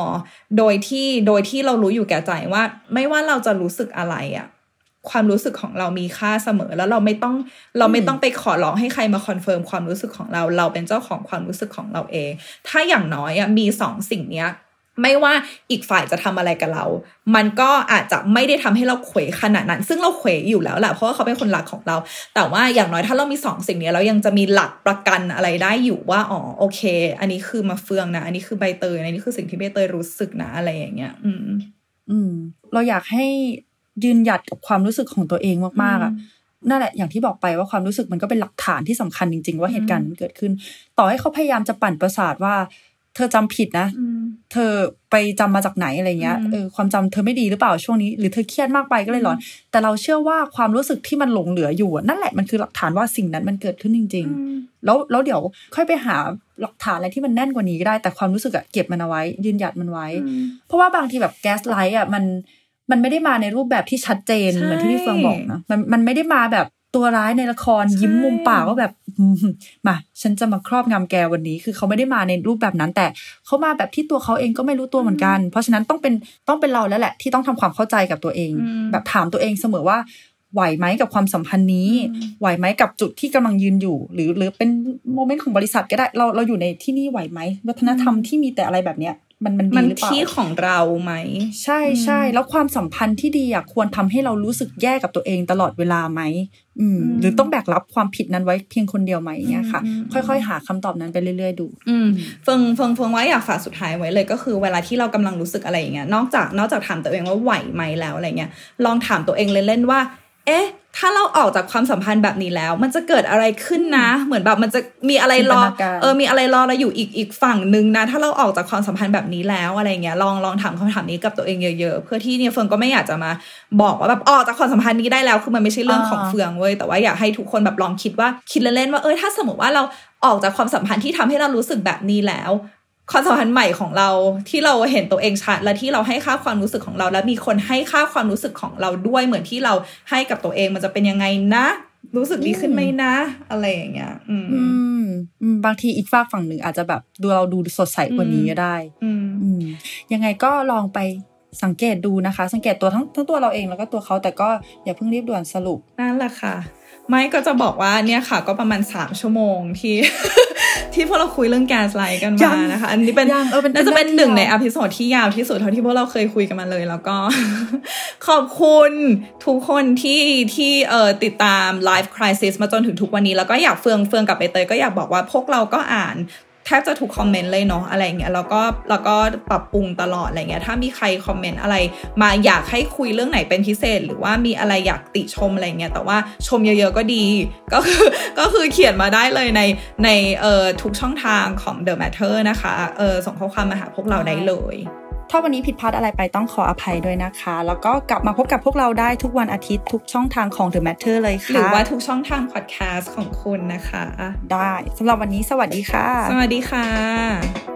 โดยที่โดยที่เรารู้อยู่แก่ใจว่า ไม่ว่าเราจะรู้สึกอะไรอะความรู้สึกของเรามีค่าเสมอแล้วเราไม่ต้องเราไม่ต้องไปขอร้องให้ใครมา confirm ความรู้สึกของเรา เราเป็นเจ้าของความรู้สึกของเราเอง ถ้าอย่างน้อยอะมีสองสิ่งเนี้ย ไม่ว่าอีกฝ่ายจะทำอะไรกับเรา มันก็อาจจะไม่ได้ทำให้เราเขวขนาดนั้น ซึ่งเราเขวอยู่แล้วแหละเพราะว่าเขาเป็นคนหลักของเรา แต่ว่าอย่างน้อยถ้าเรามีสองสิ่งนี้เรายังจะมีหลักประกันอะไรได้อยู่ว่าอ๋อโอเค อันนี้คือมาเฟืองนะ อันนี้คือใบเตยอันนี้คือสิ่งที่ใบเตยรู้สึกนะอะไรอย่างเงี้ย อืม อืม เราอยากให้ยืนหยัดกับความรู้สึกของตัวเองมากๆอะนั่นแหละอย่างที่บอกไปว่าความรู้สึกมันก็เป็นหลักฐานที่สำคัญจริง ๆ ว่าเหตุการณ์มันเกิดขึ้น ต่อให้เขาพยายามจะปั่นประสาทว่า เธอจำผิดนะเธอไปจำมาจากไหนอะไรเงี้ยอืมเออความจำเธอไม่ดีหรือเปล่าช่วงนี้ หรือเธอเครียดมากไปก็เลยหลอน แต่เราเชื่อว่าความรู้สึกที่มันหลงเหลืออยู่อะนั่นแหละมันคือหลักฐานว่าสิ่งนั้นมันเกิดขึ้นจริง ๆ แล้วแล้วเดี๋ยวค่อยไปหาหลักฐานอะไรที่มันแน่นกว่านี้ก็ได้ แต่ความรู้สึกอะเก็บมันเอาไว้ ยืนหยัดมันไว้ เพราะว่าบางทีแบบแก๊สไลท์อะมันมันไม่ได้มาในรูปแบบที่ชัดเจนใช่เหมือนที่พี่เฟืองบอกนะมันมันไม่ได้มาแบบ ตัวร้ายในละครใช่ยิ้มมุมปากว่าแบบอืมมาฉันจะมาครอบงำแกวันนี้ คือเขาไม่ได้มาในรูปแบบนั้น แต่เขามาแบบที่ตัวเขาเองก็ไม่รู้ตัวเหมือนกัน เพราะฉะนั้นต้องเป็นต้องเป็นเราแล้วแหละ ที่ต้องทำความเข้าใจกับตัวเองอืมแบบถามตัวเองเสมอว่าไหวไหมกับความสัมพันธ์นี้ ไหวไหมกับจุดที่กำลังยืนอยู่ หรือหรือเป็นโมเมนต์ของบริษัทก็ได้เราเราอยู่ในที่นี่ไหวไหมวัฒนธรรมที่มีแต่อะไรแบบเนี้ย มันมันดีมันหรือเปล่าที่ของเราไหม ใช่ใช่แล้วความสัมพันธ์ที่ดีอะควรทำให้เรารู้สึกแย่กับตัวเองตลอดเวลาไหมอืมอืม หรือต้องแบกรับความผิดนั้นไว้เพียงคนเดียวไหมอย่างเงี้ยค่ะอืมค่อยๆ หาคำตอบนั้นไปเรื่อย ๆ ดู อืมเฟิงเฟิงเฟิงว่าอยากฝากสุดท้ายไว้เลยก็คือเวลาที่เรากำลังรู้สึกอะไรอย่างเงี้ยนอกจากนอกจากถามตัวเองว่าไหวไหมแล้วอะไรเงี้ยลองถามตัวเองเล่นๆว่า เอ๊ะ ถ้าเราออกจากความสัมพันธ์แบบนี้แล้ว มันจะเกิดอะไรขึ้นนะ เหมือนแบบมันจะมีอะไรรอจินตนาการเออมีอะไรรอเราอยู่อีกอีกฝั่งหนึ่งนะ ถ้าเราออกจากความสัมพันธ์แบบนี้แล้วอะไรเงี้ยลองลองถามคำถามนี้กับตัวเองเยอะๆ เพื่อที่เนี่ยเฟิงก็ไม่อยากจะมา บอกว่าแบบออกจากความสัมพันธ์นี้ได้แล้วคือมันไม่ใช่เรื่องของเฟืองเว้ยแต่ว่าอยากให้ทุกคนแบบลองคิดว่าคิดเล่นๆว่าเออถ้าสมมติว่าเราออกจากความสัมพันธ์ที่ทำให้เรารู้สึกแบบนี้แล้ว ความสัมพันธ์ใหม่ของเราที่เราเห็นตัวเองชัดและที่เราให้ค่าความรู้สึกของเรา และมีคนให้ค่าความรู้สึกของเราด้วยเหมือนที่เราให้กับตัวเองมันจะเป็นยังไงนะ รู้สึกดีขึ้นไหมนะ อะไรอย่างเงี้ย อืมอืมอืมบางทีอีกฝากฝั่งหนึ่งอาจจะแบบดูเราดูสดใสกว่านี้ก็ได้อืมอืมยังไงก็ลองไปสังเกตดูนะคะ สังเกตตัวทั้งทั้งตัวเราเองแล้วก็ตัวเขาแต่ก็อย่าเพิ่งรีบด่วนสรุปนั่นแหละค่ะ ไม่ก็จะบอกว่าเนี่ยค่ะ ก็ประมาณสามชั่วโมงที่ ที่พวกเราคุยเรื่อง gaslight กันยัมางนะคะ อันนี้เป็นยังเออเป็นน่าจะเป็นเป็นหนึ่งในเรื่องที่อพิโซดที่ยาวที่สุดเท่าที่พวกเราเคยคุยกันมาเลย แล้วก็ ขอบคุณทุกคนที่ที่เอ่อติดตาม Life Crisis มาจนถึงทุกวันนี้ แล้วก็อยากเฟืองเฟืองกับใบเตยก็อยากบอกว่าพวกเราก็อ่าน แทบจะทุกคอมเมนต์เลยเนาะอะไรอย่างเงี้ยแล้วก็แล้วก็ปรับปรุงตลอดอะไรเงี้ยถ้ามีใครคอมเมนต์อะไรมาอยากให้คุยเรื่องไหนเป็นพิเศษ หรือว่ามีอะไรอยากติชมอะไรเงี้ยแต่ว่าชมเยอะๆก็ดี ก็คือก็คือเขียนมาได้เลยในในเอ่อทุกช่องทางของ The Matter นะคะเออส่งข้อความมาหาพวกเราได้เลย ถ้าวันนี้ผิดพลาดอะไรไปต้องขออภัยด้วยนะคะ แล้วก็กลับมาพบกับพวกเราได้ทุกวันอาทิตย์ทุกช่องทางของ The Matter เลยค่ะ หรือว่าทุกช่องทางพอดแคสต์ของคุณนะคะ ได้สำหรับวันนี้สวัสดีค่ะ สวัสดีค่ะ